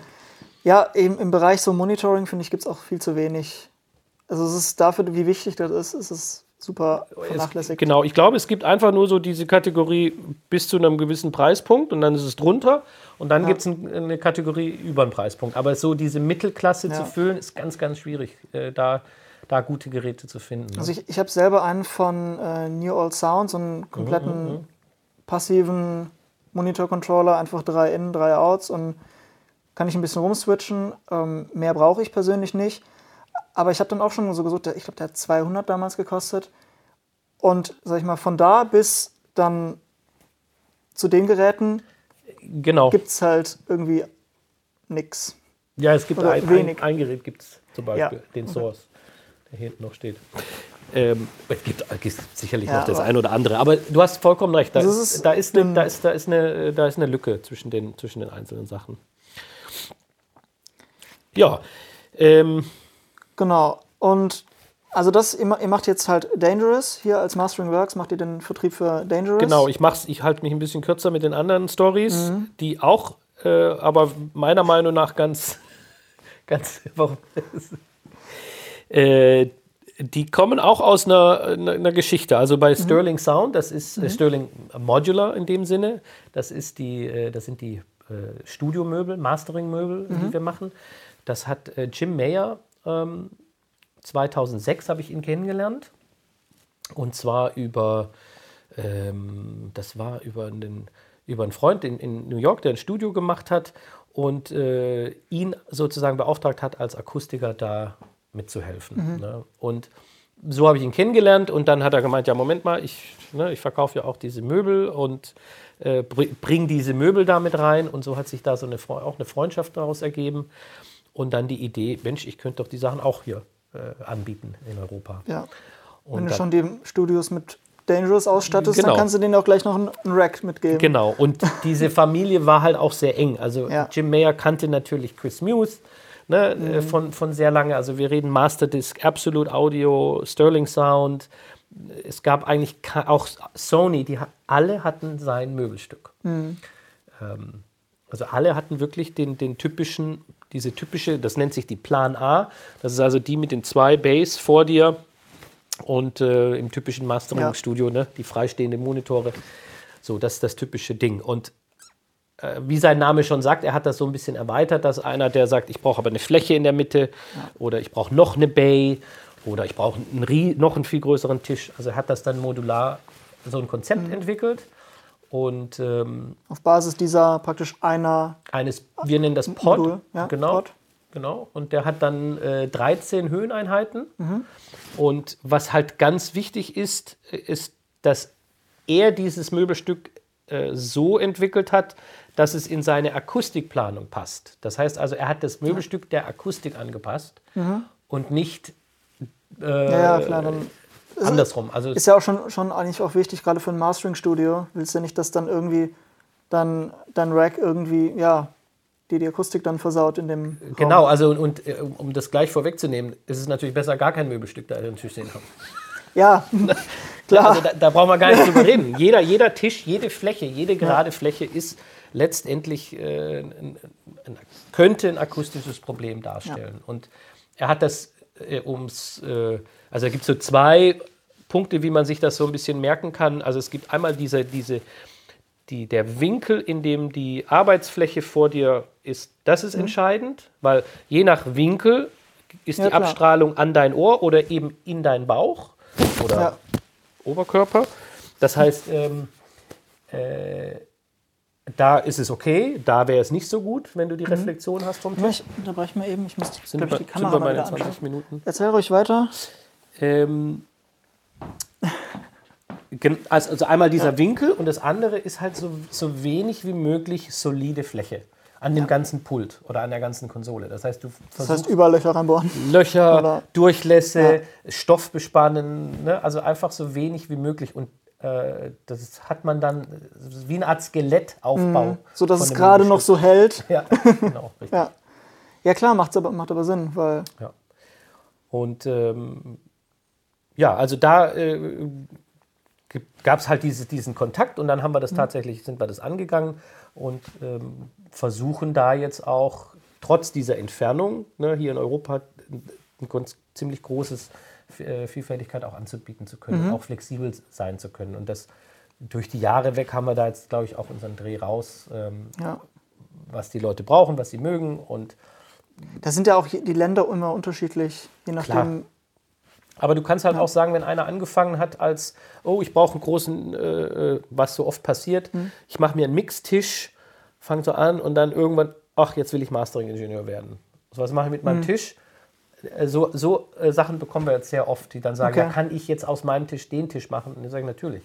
ja, eben im Bereich so Monitoring, finde ich, gibt es auch viel zu wenig. Also es ist dafür, wie wichtig das ist, ist es super vernachlässigt. Es, genau, ich glaube, es gibt einfach nur so diese Kategorie bis zu einem gewissen Preispunkt und dann ist es drunter und dann ja. gibt es ein, eine Kategorie über einen Preispunkt. Aber so diese Mittelklasse ja. zu füllen, ist ganz, ganz schwierig, äh, da, da gute Geräte zu finden. Ne? Also ich, ich habe selber einen von äh, New Old Sound, so einen kompletten mhm, mhm. passiven Monitor-Controller, einfach drei in, drei outs und kann ich ein bisschen rumswitchen. Ähm, mehr brauche ich persönlich nicht. Aber ich habe dann auch schon so gesucht, ich glaube, der hat 200 damals gekostet. Und sag ich mal, von da bis dann zu den Geräten genau. gibt es halt irgendwie nichts. Ja, es gibt ein, ein, ein, Gerät, gibt es zum Beispiel, ja. den Source, der hier hinten noch steht. Ähm, es gibt, es gibt sicherlich ja, noch das eine oder andere, aber du hast vollkommen recht. Da, ist, da, ist, eine, da, ist, da, ist eine, da ist eine Lücke zwischen den, zwischen den einzelnen Sachen. Ja, ähm, Genau. Und also das, ihr, macht jetzt halt Dangerous hier als Mastering Works, macht ihr den Vertrieb für Dangerous? Genau, ich mach's, ich halte mich ein bisschen kürzer mit den anderen Stories, mhm. die auch, äh, aber meiner Meinung nach ganz, ganz, äh, die kommen auch aus einer, einer, Geschichte. Also bei mhm. Sterling Sound, das ist äh, mhm. Sterling Modular in dem Sinne, das ist die, äh, das sind die äh, Studiomöbel, Mastering-Möbel, die mhm. wir machen. Das hat äh, Jim Mayer ähm, 2006 habe ich ihn kennengelernt. Und zwar über, ähm, das war über einen, über einen Freund in, in New York, der ein Studio gemacht hat und äh, ihn sozusagen beauftragt hat, als Akustiker da mitzuhelfen. Mhm. Ne? Und so habe ich ihn kennengelernt und dann hat er gemeint, ja, Moment mal, ich, ne, ich verkaufe ja auch diese Möbel und äh, bringe diese Möbel da mit rein und so hat sich da so eine, auch eine Freundschaft daraus ergeben. Und dann die Idee, Mensch, ich könnte doch die Sachen auch hier äh, anbieten in Europa. Ja. Und Wenn du schon die Studios mit Dangerous ausstattest, genau. dann kannst du denen auch gleich noch einen Rack mitgeben. Genau, und diese Familie war halt auch sehr eng. Also ja. Jim Mayer kannte natürlich Chris Muse ne, äh, mhm. von, von sehr lange. Also wir reden Masterdisc, Absolute Audio, Sterling Sound. Es gab eigentlich auch Sony, die alle hatten sein Möbelstück. Mhm. Ähm, also alle hatten wirklich den, den typischen diese typische, das nennt sich die Plan A. Das ist also die mit den zwei Bass vor dir und äh, im typischen Mastering-Studio, ne, die freistehenden Monitore. So, das ist das typische Ding. Und äh, wie sein Name schon sagt, er hat das so ein bisschen erweitert, dass einer, der sagt, ich brauche aber eine Fläche in der Mitte ja. oder ich brauche noch eine Bay oder ich brauche noch einen viel größeren Tisch. Also er hat das dann modular so ein Konzept mhm. entwickelt und ähm, auf Basis dieser praktisch einer eines, wir nennen das Pod, Modul, ja, genau. Pod. genau. Und der hat dann äh, 13 Höheneinheiten. Und was halt ganz wichtig ist, ist, dass er dieses Möbelstück äh, so entwickelt hat, dass es in seine Akustikplanung passt. Das heißt also, er hat das Möbelstück der Akustik angepasst und nicht äh, ja, klar, dann andersrum. Also ist ja auch schon, schon eigentlich auch wichtig, gerade für ein Mastering-Studio. Willst du ja nicht, dass dann irgendwie dann dein Rack irgendwie, ja, die die Akustik dann versaut in dem Raum. Genau, also und, und äh, um das gleich vorwegzunehmen, ist es natürlich besser, gar kein Möbelstück da an den Tisch stehen haben. Ja, Ja, klar. also da, da brauchen wir gar nicht drüber reden. Jeder, jeder Tisch, jede Fläche, jede gerade Fläche ist letztendlich äh, ein, ein, könnte ein akustisches Problem darstellen. Und er hat das äh, ums, äh, also da gibt es so zwei Punkte, wie man sich das so ein bisschen merken kann. Also es gibt einmal diese, diese die, der Winkel, in dem die Arbeitsfläche vor dir ist, das ist entscheidend, weil je nach Winkel ist Ja, die klar. Abstrahlung an dein Ohr oder eben in deinen Bauch oder Ja. Oberkörper. Das heißt, ähm, äh, da ist es okay, da wäre es nicht so gut, wenn du die Reflexion hast vom Tisch. Ich unterbreche mal eben, ich muss Sind, wir, ich, die sind Kamera wir wieder den 20 anschauen. Minuten? Erzähl ruhig weiter. Ähm, also, einmal dieser Winkel und das andere ist halt so, so wenig wie möglich solide Fläche an dem ganzen Pult oder an der ganzen Konsole. Das heißt, du Das versuchst heißt, überall Löcher reinbohren. Löcher, Oder- Durchlässe, Stoff bespannen, ne? also einfach so wenig wie möglich. Und das hat man dann wie eine Art Skelettaufbau. So dass es gerade noch so hält. Ja, genau, richtig. Ja, ja klar, macht's aber, macht aber Sinn, weil Ja. Und ähm, ja, also da äh, gab es halt diese, diesen Kontakt und dann haben wir das tatsächlich, sind wir das angegangen und ähm, versuchen da jetzt auch trotz dieser Entfernung ne, hier in Europa ein ganz, ziemlich großes äh, Vielfältigkeit auch anzubieten zu können, auch flexibel sein zu können. Und das durch die Jahre weg haben wir da jetzt, glaube ich, auch unseren Dreh raus, ähm, ja. was die Leute brauchen, was sie mögen und Da sind ja auch die Länder immer unterschiedlich, je nachdem. Aber du kannst halt auch sagen, wenn einer angefangen hat als, oh, ich brauche einen großen, äh, äh, was so oft passiert, ich mache mir einen Mixtisch, fange so an und dann irgendwann, ach, jetzt will ich Mastering-Ingenieur werden. So was mache ich mit meinem Tisch? Äh, So, so äh, Sachen bekommen wir jetzt sehr oft, die dann sagen, Okay. ja, kann ich jetzt aus meinem Tisch den Tisch machen? Und ich sage, natürlich,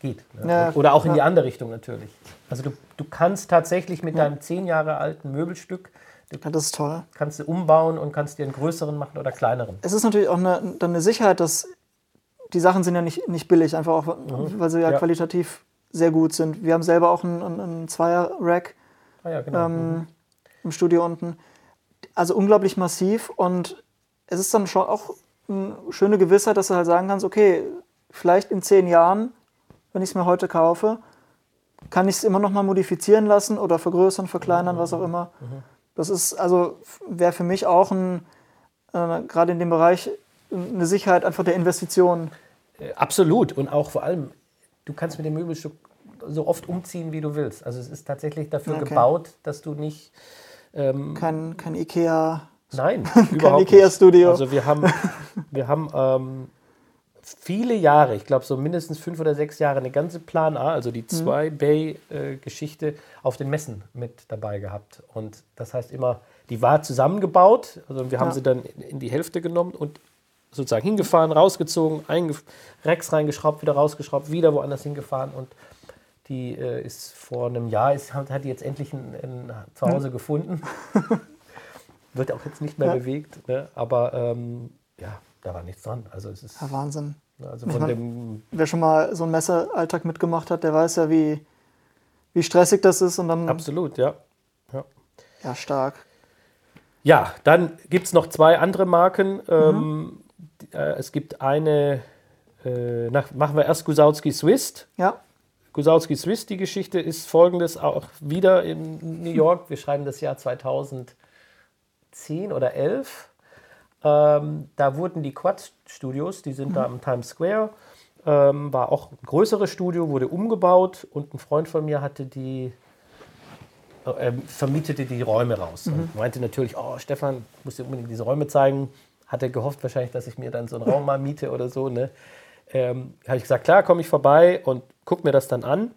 geht. Ne? Ja, Oder auch in die andere Richtung natürlich. Also du, du kannst tatsächlich mit deinem zehn Jahre alten Möbelstück, du Ja, das ist toll. kannst du umbauen und kannst dir einen größeren machen oder kleineren. Es ist natürlich auch eine, dann eine Sicherheit, dass die Sachen sind ja nicht, nicht billig, einfach auch, weil sie ja, Ja. qualitativ sehr gut sind. Wir haben selber auch einen, einen, Zweier-Rack Ah ja, genau. ähm, im Studio unten. Also unglaublich massiv und es ist dann schon auch eine schöne Gewissheit, dass du halt sagen kannst, okay, vielleicht in zehn Jahren, wenn ich es mir heute kaufe, kann ich es immer noch mal modifizieren lassen oder vergrößern, verkleinern, was auch immer. Das ist also wäre für mich auch ein äh, gerade in dem Bereich eine Sicherheit einfach der Investition. Äh, Absolut. Und auch vor allem, du kannst mit dem Möbelstück so oft umziehen, wie du willst. Also es ist tatsächlich dafür Okay. gebaut, dass du nicht. Ähm, Kein, kein Ikea. nein, überhaupt nicht. Ikea-Studio. Also wir haben, wir haben ähm, viele Jahre, ich glaube so mindestens fünf oder sechs Jahre, eine ganze Plan A, also Mhm. die zwei Bay-Geschichte, auf den Messen mit dabei gehabt. Und das heißt immer, die war zusammengebaut, also wir haben Ja. sie dann in die Hälfte genommen und sozusagen hingefahren, rausgezogen, Rex reingeschraubt, wieder rausgeschraubt, wieder woanders hingefahren und die äh, ist vor einem Jahr, ist, hat, hat die jetzt endlich ein, ein Zuhause gefunden. Wird auch jetzt nicht mehr Ja. bewegt, ne? aber ähm, ja, da war nichts dran. Also es ist Ja, Wahnsinn. also von mein- dem Wer schon mal so einen Messealltag mitgemacht hat, der weiß ja, wie, wie stressig das ist und dann absolut, ja. ja. ja stark. Ja, dann gibt es noch zwei andere Marken. Ähm, die- äh, es gibt eine, äh, nach, machen wir erst Gusautsky Swiss. Ja, Gusautsky Swiss, die Geschichte ist folgendes, auch wieder in New York. Wir schreiben das Jahr 2010 oder 11. Ähm, da wurden die Quad-Studios, die sind da am Times Square, ähm, war auch ein größeres Studio, wurde umgebaut und ein Freund von mir hatte die, äh, vermietete die Räume raus und meinte natürlich, oh Stefan, musst dir unbedingt diese Räume zeigen. Hat er gehofft wahrscheinlich, dass ich mir dann so einen Raum mal miete oder so. Ne? Ähm, habe ich gesagt, klar, komme ich vorbei und guck mir das dann an.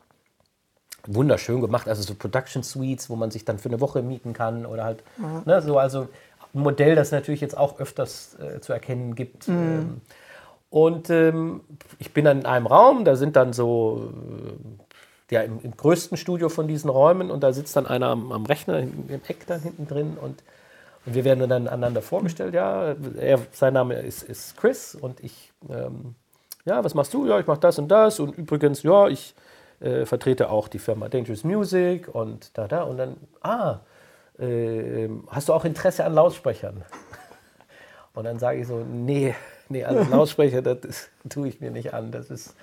wunderschön gemacht. Also so Production Suites, wo man sich dann für eine Woche mieten kann oder halt ne, so also ein Modell, das natürlich jetzt auch öfters äh, zu erkennen gibt. Ähm, und ähm, ich bin dann in einem Raum, da sind dann so äh, ja, im, im größten Studio von diesen Räumen und da sitzt dann einer am, am Rechner im, im Eck da hinten drin und, und wir werden dann einander vorgestellt. Ja, er, sein Name ist, ist Chris und ich, ähm, ja, was machst du? Ja, ich mache das und das und übrigens, ja, ich äh, vertrete auch die Firma Dangerous Music und da, da und dann, ah, äh, hast du auch Interesse an Lautsprechern? Und dann sage ich so, nee, nee, also Lautsprecher, das, das tue ich mir nicht an. Das ist,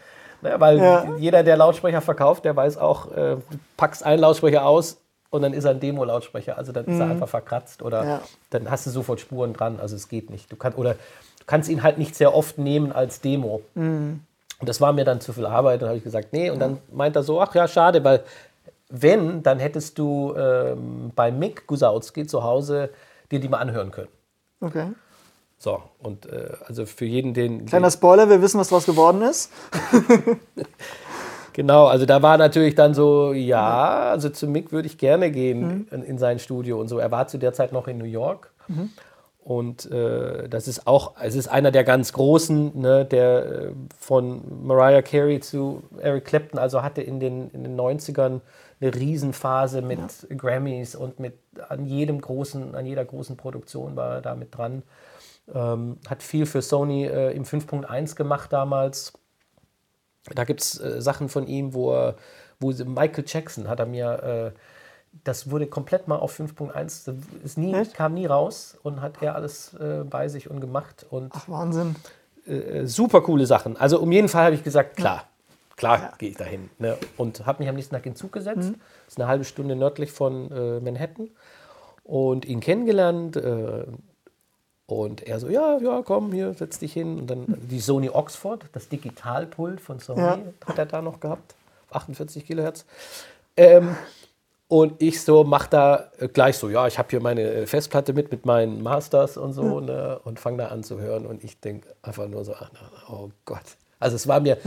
ne, weil Ja. jeder, der Lautsprecher verkauft, der weiß auch, äh, du packst einen Lautsprecher aus und dann ist er ein Demo-Lautsprecher. Also dann ist er einfach verkratzt oder Ja. dann hast du sofort Spuren dran. Also es geht nicht. Du kann, oder du kannst ihn halt nicht sehr oft nehmen als Demo. Und das war mir dann zu viel Arbeit. Dann habe ich gesagt, nee. Und dann meint er so, ach ja, schade, weil wenn, dann hättest du ähm, bei Mick Gusautsky zu Hause dir die mal anhören können. Okay. So, und äh, also für jeden, den. Kleiner Spoiler, wir wissen, was daraus geworden ist. Genau, also da war natürlich dann so, ja, also zu Mick würde ich gerne gehen in, in sein Studio und so. Er war zu der Zeit noch in New York. Und äh, das ist auch, es ist einer der ganz großen, ne, der äh, von Mariah Carey zu Eric Clapton, also hatte in den, in den 90ern eine Riesenphase mit Grammys und mit an jedem großen, an jeder großen Produktion war er da mit dran. Ähm, hat viel für Sony äh, im 5.1 gemacht damals. Da gibt es äh, Sachen von ihm, wo er, wo Michael Jackson hat er mir, äh, das wurde komplett mal auf 5.1, das ist nie, Echt? kam nie raus und hat er alles äh, bei sich und gemacht und Ach, Wahnsinn. äh, super coole Sachen. Also um jeden Fall habe ich gesagt, klar, klar gehe ich dahin. Ne? Und habe mich am nächsten Tag in den Zug gesetzt. Mhm. Das ist eine halbe Stunde nördlich von äh, Manhattan und ihn kennengelernt. Äh, und er so, ja, ja, komm, hier, setz dich hin. Und dann die Sony Oxford, das Digitalpult von Sony, Ja. hat er da noch gehabt. 48 Kilohertz. Ähm, und ich so mach da äh, gleich so, ja, ich habe hier meine äh, Festplatte mit, mit meinen Masters und so, ne, und fange da an zu hören. Und ich denke einfach nur so, ach, oh Gott. Also es war mir,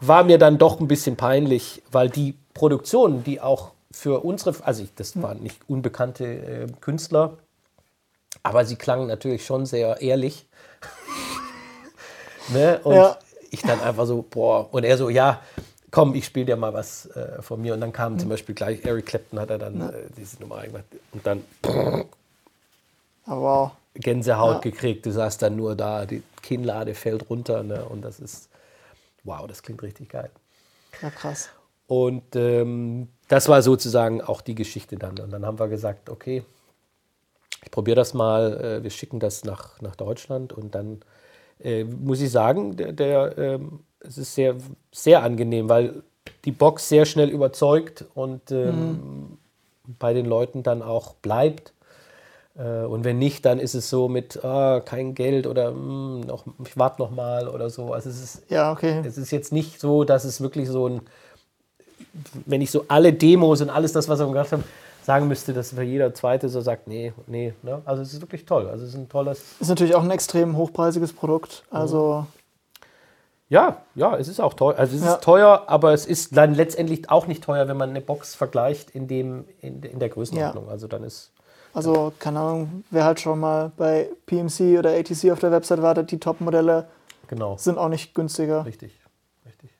war mir dann doch ein bisschen peinlich, weil die Produktionen, die auch für unsere, also ich, das waren nicht unbekannte äh, Künstler, aber sie klangen natürlich schon sehr ehrlich. ne? Und Ja. ich dann einfach so, boah, und er so, ja, komm, ich spiele dir mal was äh, von mir. Und dann kam zum Beispiel gleich Eric Clapton, hat er dann äh, diese Nummer gemacht. Und dann Aber wow. Gänsehaut Ja. gekriegt. Du saßt dann nur da, die Kinnlade fällt runter. Ne? Und das ist, wow, das klingt richtig geil. Ja, krass. Und ähm, das war sozusagen auch die Geschichte dann. Und dann haben wir gesagt, okay, ich probiere das mal, äh, wir schicken das nach, nach Deutschland. Und dann äh, muss ich sagen, der, der, ähm, es ist sehr, sehr angenehm, weil die Box sehr schnell überzeugt und ähm, bei den Leuten dann auch bleibt. Äh, Und wenn nicht, dann ist es so mit ah, kein Geld oder mm, noch, ich warte noch mal oder so. Also es ist Ja, okay. es ist jetzt nicht so, dass es wirklich so ein, wenn ich so alle Demos und alles das, was wir gemacht haben, sagen müsste, dass für jeder Zweite so sagt, nee, nee. Ne? Also es ist wirklich toll. Also es ist ein tolles, Ist natürlich auch ein extrem hochpreisiges Produkt. Also, ja, ja, es ist auch teuer. Also es Ja. ist teuer, aber es ist dann letztendlich auch nicht teuer, wenn man eine Box vergleicht in, dem, in, in der Größenordnung. Also dann ist, also, keine Ahnung, wer halt schon mal bei PMC oder ATC auf der Website wartet, die Top-Modelle genau, sind auch nicht günstiger. richtig, richtig.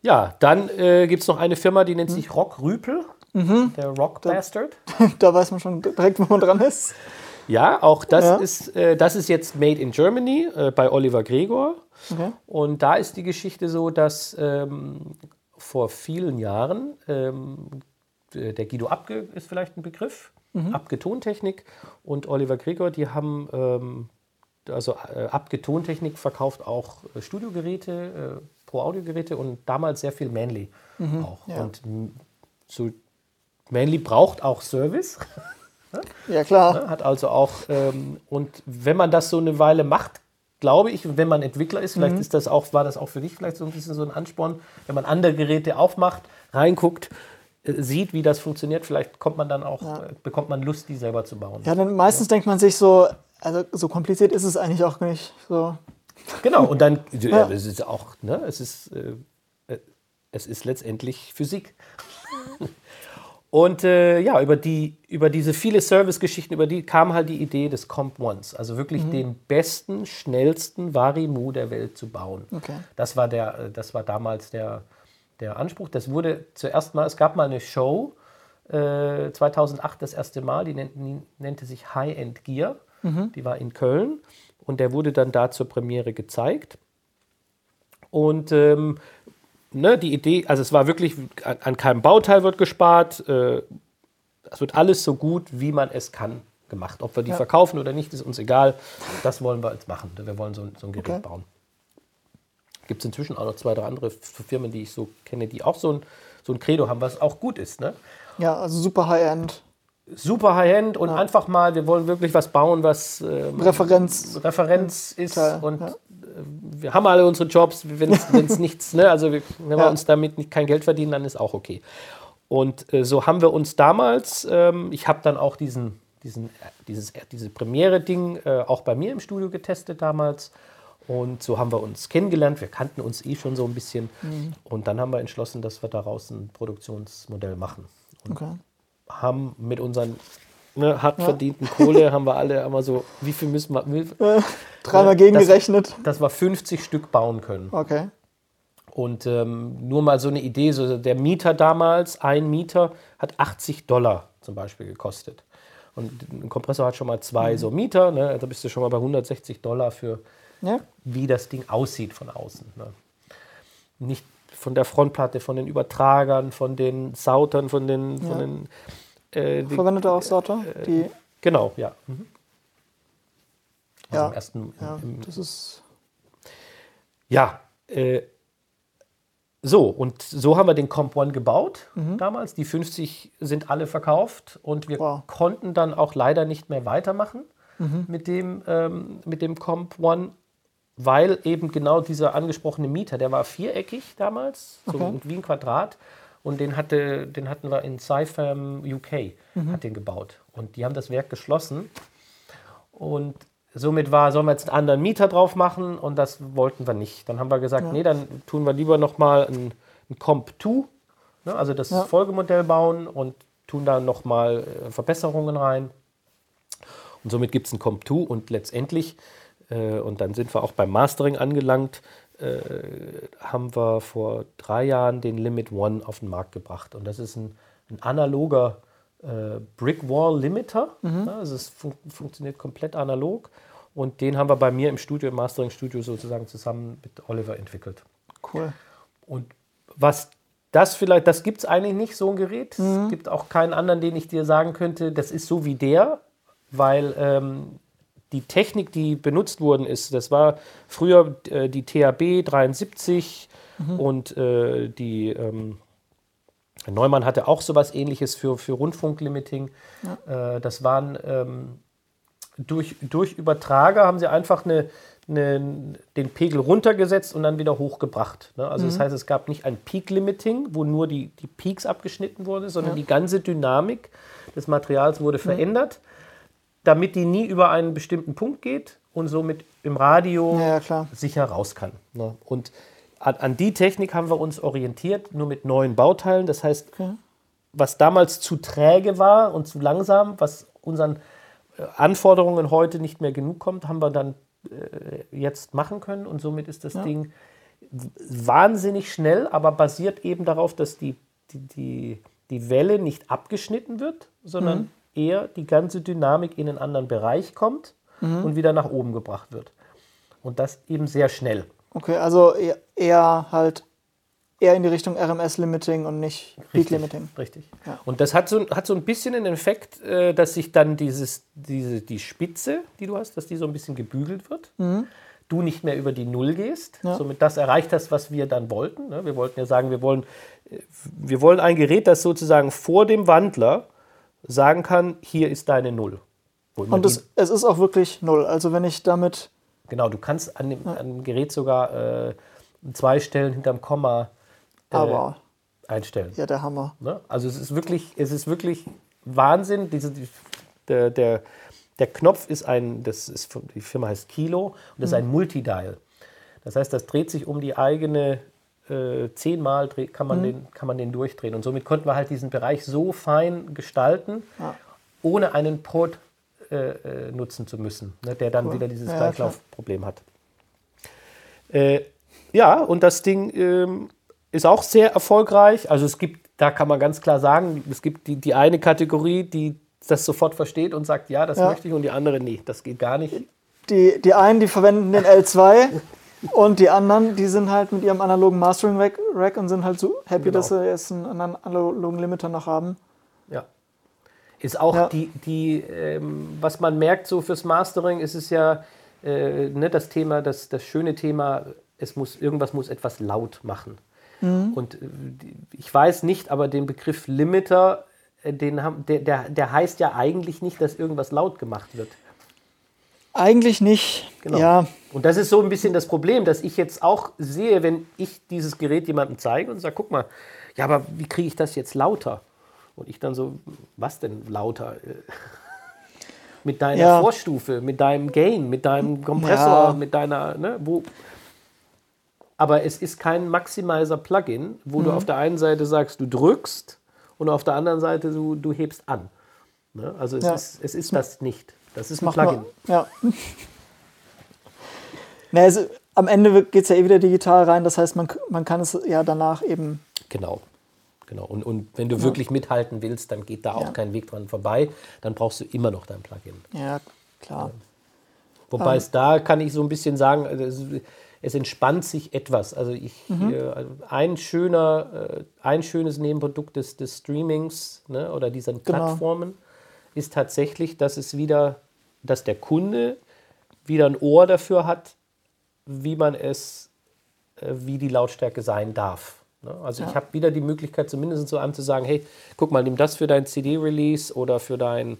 Ja, dann äh, gibt es noch eine Firma, die nennt sich Rock Rüpel. Der Rock Bastard. da weiß man schon direkt, wo man dran ist. Ja, auch das, Ja. Ist, äh, das ist jetzt Made in Germany äh, bei Oliver Gregor. Okay. Und da ist die Geschichte so, dass ähm, vor vielen Jahren, ähm, der Guido Abge ist vielleicht ein Begriff, Abge Tontechnik und Oliver Gregor, die haben, ähm, also äh, Abge Tontechnik verkauft auch äh, Studiogeräte, äh, Pro-Audio-Geräte und damals sehr viel Manly auch. ja. Und so Manly braucht auch Service. Ja, klar. Ne, Hat also auch, ähm, und wenn man das so eine Weile macht, glaube ich, wenn man Entwickler ist, vielleicht ist das auch, war das auch für dich vielleicht so ein bisschen so ein Ansporn, wenn man andere Geräte aufmacht, reinguckt, äh, sieht, wie das funktioniert, vielleicht kommt man dann auch, äh, bekommt man Lust, die selber zu bauen. Ja, dann meistens denkt man sich so, also so kompliziert ist es eigentlich auch nicht. So. Genau, und dann, ja. Ja. es ist auch, ne, es ist, äh, äh, es ist letztendlich Physik. Und äh, ja, über, die, über diese viele Service-Geschichten, über die kam halt die Idee des Comp Ones. Also wirklich den besten, schnellsten Varimu der Welt zu bauen. Okay. Das war, der, äh, das war damals der, der Anspruch. Das wurde zuerst mal, es gab mal eine Show, äh, 2008 das erste Mal, die, nennt, die nannte sich High End Gear. Die war in Köln und der wurde dann da zur Premiere gezeigt. Und ähm, ne, die Idee, also es war wirklich, an, an keinem Bauteil wird gespart. Äh, es wird alles so gut, wie man es kann, gemacht. Ob wir die Ja. verkaufen oder nicht, ist uns egal. Das wollen wir jetzt machen. Wir wollen so, ein- so ein Gerät Okay. bauen. Gibt es inzwischen auch noch zwei, drei andere Firmen, die ich so kenne, die auch so ein, so ein Credo haben, was auch gut ist. Ne? Ja, also super High-End. Super High-End und einfach mal, wir wollen wirklich was bauen, was ähm, Referenz. Referenz ist Total, und ja. Wir haben alle unsere Jobs, wenn es nichts, ne, also wir, wenn wir Ja. uns damit nicht kein Geld verdienen, dann ist auch okay. Und äh, so haben wir uns damals, ähm, ich habe dann auch diesen, diesen, dieses, diese Premiere-Ding äh, auch bei mir im Studio getestet damals. Und so haben wir uns kennengelernt. Wir kannten uns eh schon so ein bisschen. Mhm. Und dann haben wir entschlossen, dass wir daraus ein Produktionsmodell machen Okay. haben mit unseren ne, hart verdienten Kohle, haben wir alle einmal so, wie viel müssen wir, wie, Dreimal das- gegengerechnet. dass wir 50 Stück bauen können. Okay. Und ähm, nur mal so eine Idee, so der Mieter damals, ein Mieter hat 80 Dollar zum Beispiel gekostet. Und ein Kompressor hat schon mal zwei so Mieter, ne, da bist du schon mal bei 160 Dollar für, Ja. wie das Ding aussieht von außen. Ne. Nicht von der Frontplatte, von den Übertragern, von den Sautern, von den, von Ja. den äh, die, Verwendet auch Sorte? Die, Genau, ja. Mhm. Also Ja. im ersten, ja, im, das ist. ja äh, so, und so haben wir den Comp One gebaut damals. Die 50 sind alle verkauft und wir Wow. konnten dann auch leider nicht mehr weitermachen mit, dem, ähm, mit dem Comp One, weil eben genau dieser angesprochene Mieter, der war viereckig damals, so Okay. wie ein Quadrat. Und den, hatte, den hatten wir in Cyfam UK, hat den gebaut. Und die haben das Werk geschlossen. Und somit war, sollen wir jetzt einen anderen Mieter drauf machen und das wollten wir nicht. Dann haben wir gesagt, nee, dann tun wir lieber nochmal ein, ein Comp 2, ne, also das Ja. Folgemodell bauen und tun da nochmal äh, Verbesserungen rein. Und somit gibt es ein Comp 2 und letztendlich, äh, und dann sind wir auch beim Mastering angelangt, äh, haben wir vor drei Jahren den Limit One auf den Markt gebracht. Und das ist ein, ein analoger äh, Brick Wall Limiter. Ja, also es fun funktioniert komplett analog. Und den haben wir bei mir im Studio, im Mastering-Studio sozusagen zusammen mit Oliver entwickelt. Cool. Und was das vielleicht, das gibt es eigentlich nicht, so ein Gerät. Es gibt auch keinen anderen, den ich dir sagen könnte, das ist so wie der, weil ähm, die Technik, die benutzt worden ist, das war früher äh, die THB 73 und äh, die ähm, Neumann hatte auch sowas ähnliches für, für Rundfunklimiting. Äh, das waren ähm, durch, durch Übertrager haben sie einfach eine, eine, den Pegel runtergesetzt und dann wieder hochgebracht. Ne? Also das heißt, es gab nicht ein Peak-Limiting, wo nur die, die Peaks abgeschnitten wurden, sondern die ganze Dynamik des Materials wurde verändert, damit die nie über einen bestimmten Punkt geht und somit im Radio Ja, ja, sicher raus kann. Ne? Und an, an die Technik haben wir uns orientiert, nur mit neuen Bauteilen. Das heißt, was damals zu träge war und zu langsam, was unseren äh, Anforderungen heute nicht mehr genug kommt, haben wir dann äh, jetzt machen können. Und somit ist das Ding w- wahnsinnig schnell, aber basiert eben darauf, dass die, die, die, die Welle nicht abgeschnitten wird, sondern eher die ganze Dynamik in einen anderen Bereich kommt und wieder nach oben gebracht wird. Und das eben sehr schnell. Okay, also eher, eher halt eher in die Richtung RMS-Limiting und nicht Peak-Limiting. Richtig. Ja. Und das hat so, hat so ein bisschen den Effekt, äh, dass sich dann dieses, diese, die Spitze, die du hast, dass die so ein bisschen gebügelt wird. Du nicht mehr über die Null gehst, Ja. somit das erreicht hast, was wir dann wollten. ne? Wir wollten ja sagen, wir wollen, äh, wir wollen ein Gerät, das sozusagen vor dem Wandler sagen kann, hier ist deine Null. Und es, es ist auch wirklich null. Also wenn ich damit. Genau, du kannst an dem, an dem Gerät sogar äh, zwei Stellen hinterm Komma äh, Aber einstellen. ja, der Hammer. Ne? Also es ist wirklich, es ist wirklich Wahnsinn. Diese, die, der, der, der Knopf ist ein, das ist die Firma heißt Kilo und das ist ein Multidial. Das heißt, das dreht sich um die eigene äh, zehnmal kann, man den, kann man den durchdrehen. Und somit konnten wir halt diesen Bereich so fein gestalten, Ja. ohne einen Port äh, äh, nutzen zu müssen, ne, der dann Cool. wieder dieses Ja, Gleichlaufproblem hat. Äh, ja, und das Ding ähm, ist auch sehr erfolgreich. Also es gibt, da kann man ganz klar sagen, es gibt die, die eine Kategorie, die das sofort versteht und sagt, ja, das Ja. möchte ich, und die andere, nee, das geht gar nicht. Die, die einen, die verwenden den L2 und die anderen, die sind halt mit ihrem analogen Mastering Rack, und sind halt so happy, Genau. dass sie jetzt einen analogen Limiter noch haben. Ja. Ist auch Ja. die, die ähm, was man merkt so fürs Mastering, ist es ja äh, ne, das Thema, das, das schöne Thema, es muss, irgendwas muss etwas laut machen. Und äh, ich weiß nicht, aber den Begriff Limiter, äh, den haben, der, der, der heißt ja eigentlich nicht, dass irgendwas laut gemacht wird. Eigentlich nicht. Genau. Ja, Und das ist so ein bisschen das Problem, dass ich jetzt auch sehe, wenn ich dieses Gerät jemandem zeige und sage, guck mal, ja, aber wie kriege ich das jetzt lauter? Und ich dann so, was denn lauter? Mit deiner Ja. Vorstufe, mit deinem Gain, mit deinem Kompressor, Ja. mit deiner, ne, wo. Aber es ist kein Maximizer-Plugin, wo Mhm. du auf der einen Seite sagst, du drückst und auf der anderen Seite du, du hebst an. Ne? Also es Ja. ist, es ist das nicht. Das ist ein macht Plugin. nur, ja. Na, also, am Ende geht es ja eh wieder digital rein, das heißt, man, man kann es ja danach eben. Genau. Genau. Und, und wenn du wirklich mithalten willst, dann geht da auch Ja. kein Weg dran vorbei. Dann brauchst du immer noch dein Plugin. Ja, klar. Wobei Ähm. es da kann ich so ein bisschen sagen, also es, es entspannt sich etwas. Also ich Mhm. äh, ein schöner, äh, ein schönes Nebenprodukt des, des Streamings ne, oder dieser Genau. Plattformen ist tatsächlich, dass es wieder, dass der Kunde wieder ein Ohr dafür hat, wie man es, äh, wie die Lautstärke sein darf. Ne? Also ich Ja. habe wieder die Möglichkeit, zumindest so an zu sagen, hey, guck mal, nimm das für dein CD-Release oder für dein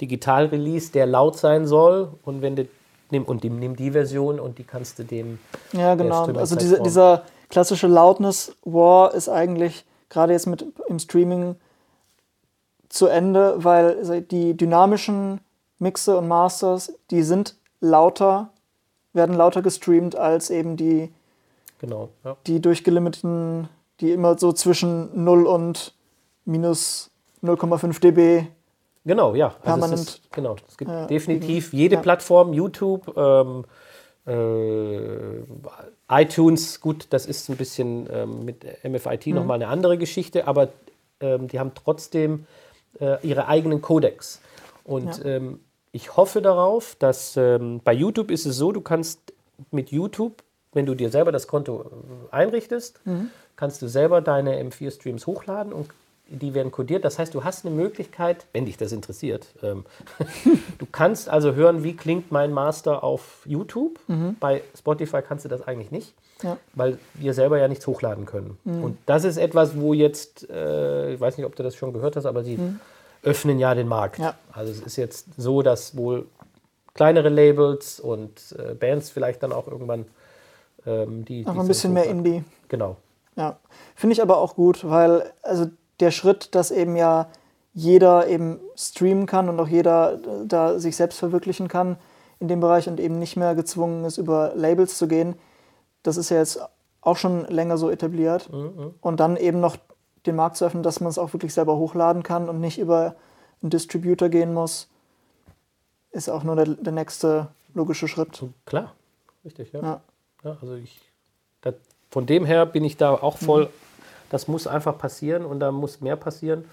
Digital-Release, der laut sein soll. Und wenn du nimm, und nimm, nimm die Version und die kannst du dem. Ja, genau. Also diese, dieser klassische Loudness-War ist eigentlich gerade jetzt mit im Streaming zu Ende, weil die dynamischen Mixe und Masters, die sind lauter, werden lauter gestreamt als eben die, Genau. Ja. die durchgelimiteten, die immer so zwischen 0 und minus 0,5 dB. Genau, ja. Also es Permanent. ist, genau. Es gibt Ja, definitiv jede Ja. Plattform, YouTube, ähm, äh, iTunes, gut, das ist ein bisschen ähm, mit MFIT Mhm. nochmal eine andere Geschichte, aber ähm, die haben trotzdem äh, ihre eigenen Codecs. Und Ja. ähm, ich hoffe darauf, dass ähm, bei YouTube ist es so, du kannst mit YouTube, wenn du dir selber das Konto äh, einrichtest, Mhm. kannst du selber deine M4-Streams hochladen und die werden codiert. Das heißt, du hast eine Möglichkeit, wenn dich das interessiert, ähm, du kannst also hören, wie klingt mein Master auf YouTube. Bei Spotify kannst du das eigentlich nicht, Ja. weil wir selber ja nichts hochladen können. Und das ist etwas, wo jetzt, äh, ich weiß nicht, ob du das schon gehört hast, aber sie öffnen ja den Markt. Ja. Also es ist jetzt so, dass wohl kleinere Labels und äh, Bands vielleicht dann auch irgendwann ähm, die. Auch die ein bisschen mehr. Indie. Genau. Ja, finde ich aber auch gut, weil also der Schritt, dass eben ja jeder eben streamen kann und auch jeder äh, da sich selbst verwirklichen kann in dem Bereich und eben nicht mehr gezwungen ist, über Labels zu gehen, das ist ja jetzt auch schon länger so etabliert. Und dann eben noch den Markt zu öffnen, dass man es auch wirklich selber hochladen kann und nicht über einen Distributor gehen muss, ist auch nur der, der nächste logische Schritt. Klar, richtig, ja. Ja. ja also ich, da, von dem her bin ich da auch voll, das muss einfach passieren und da muss mehr passieren,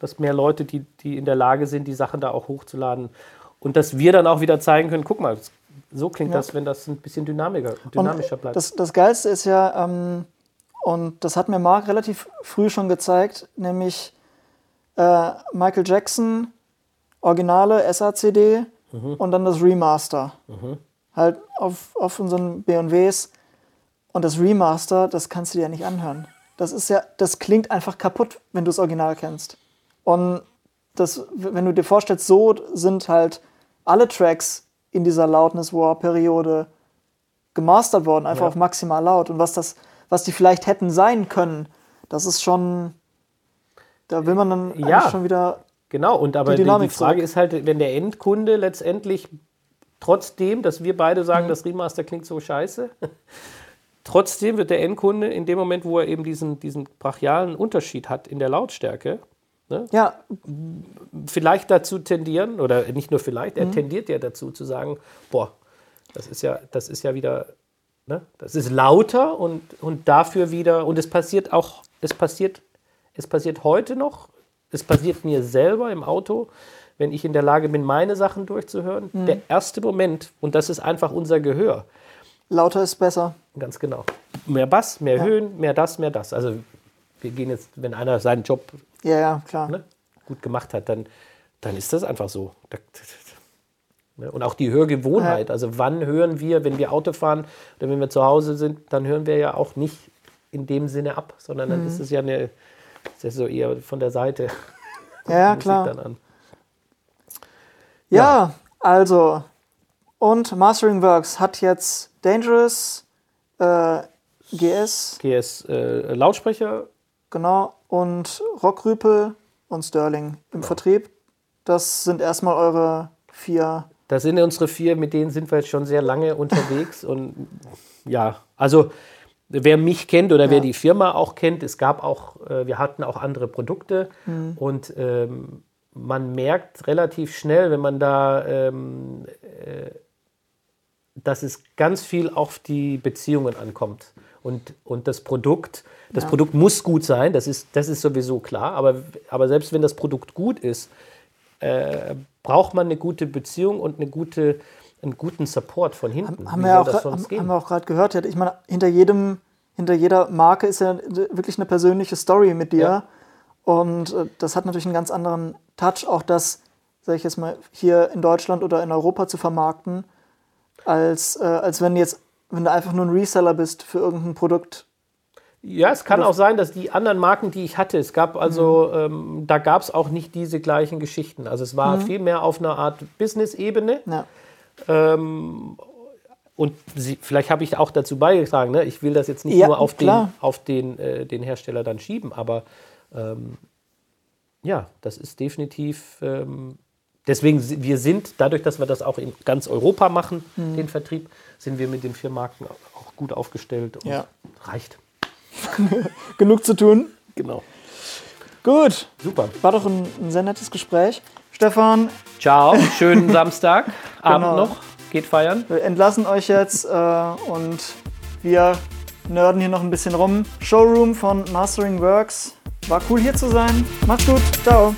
dass mehr Leute, die, die in der Lage sind, die Sachen da auch hochzuladen und dass wir dann auch wieder zeigen können, guck mal, so klingt Ja. das, wenn das ein bisschen dynamischer, dynamischer bleibt. Das, das Geilste ist ja, ähm, und das hat mir Marc relativ früh schon gezeigt, nämlich äh, Michael Jackson, Originale SACD Mhm. und dann das Remaster. Halt auf, auf unseren BWs. Und das Remaster, das kannst du dir ja nicht anhören. Das ist ja, das klingt einfach kaputt, wenn du das Original kennst. Und das, wenn du dir vorstellst, so sind halt alle Tracks in dieser Loudness War Periode gemastert worden, einfach Ja. auf maximal laut. Und was das, was die vielleicht hätten sein können, das ist schon, da will man dann Ja. schon wieder, Genau, und aber die die, Frage zurück. ist halt, wenn der Endkunde letztendlich, trotzdem, dass wir beide Mhm. sagen, das Remaster klingt so scheiße, trotzdem wird der Endkunde in dem Moment, wo er eben diesen, diesen brachialen Unterschied hat in der Lautstärke, ne, Ja, vielleicht dazu tendieren, oder nicht nur vielleicht, Mhm. er tendiert ja dazu zu sagen, boah, das ist ja, das ist ja wieder, ne, das ist lauter und, und dafür wieder, und es passiert auch, es passiert, es passiert heute noch, es passiert mir selber im Auto, wenn ich in der Lage bin, meine Sachen durchzuhören. Mhm. Der erste Moment, und das ist einfach unser Gehör, lauter ist besser. ganz genau. Mehr Bass, mehr Höhen, mehr das, mehr das. Also wir gehen jetzt, wenn einer seinen Job Ja, ja, klar. ne, gut gemacht hat, dann, dann ist das einfach so. Ne, Und auch die Hörgewohnheit. Also wann hören wir, wenn wir Auto fahren oder wenn wir zu Hause sind, dann hören wir ja auch nicht in dem Sinne ab, sondern dann ist es ja eine, ist ja so eher von der Seite Ja, ja, klar. an. Ja, also. Und Mastering Works hat jetzt Dangerous, äh, GS, GS äh, Lautsprecher, genau, und Rockrüpel und Sterling im Vertrieb. Das sind erstmal eure vier. das sind unsere vier, mit denen sind wir jetzt schon sehr lange unterwegs. und ja, also wer mich kennt oder wer Ja. die Firma auch kennt, es gab auch, äh, wir hatten auch andere Produkte Mhm. und ähm, man merkt relativ schnell, wenn man da, ähm, äh, dass es ganz viel auf die Beziehungen ankommt. Und, und das Produkt, das Ja. Produkt muss gut sein, das ist, das ist sowieso klar, aber, aber selbst wenn das Produkt gut ist, äh, braucht man eine gute Beziehung und eine gute, einen guten Support von hinten. Haben wir auch, haben, haben wir auch gerade gehört. Ich meine, hinter jedem, hinter jeder Marke ist ja wirklich eine persönliche Story mit dir. Ja. Und äh, das hat natürlich einen ganz anderen Touch, auch das, sag ich jetzt mal, hier in Deutschland oder in Europa zu vermarkten, als, äh, als wenn jetzt, wenn du einfach nur ein Reseller bist für irgendein Produkt. Ja, es kann auch sein, dass die anderen Marken, die ich hatte, es gab also, ähm, da gab es auch nicht diese gleichen Geschichten. Also es war viel mehr auf einer Art Business-Ebene. Ja, Ähm, und sie, vielleicht habe ich auch dazu beigetragen, ne? ich will das jetzt nicht Ja, nur auf den, auf den, äh, den Hersteller dann schieben, aber ähm, ja, das ist definitiv. Ähm, deswegen, wir sind, dadurch, dass wir das auch in ganz Europa machen, Mhm. den Vertrieb, sind wir mit den vier Marken auch gut aufgestellt und Ja. reicht. genug zu tun. Genau. Gut, Super. war doch ein, ein sehr nettes Gespräch. Stefan, Ciao, schönen Samstag, Abend Genau. noch, geht feiern. wir entlassen euch jetzt äh, und wir nerden hier noch ein bisschen rum. Showroom von Mastering Works. War cool hier zu sein. Macht's gut. Ciao.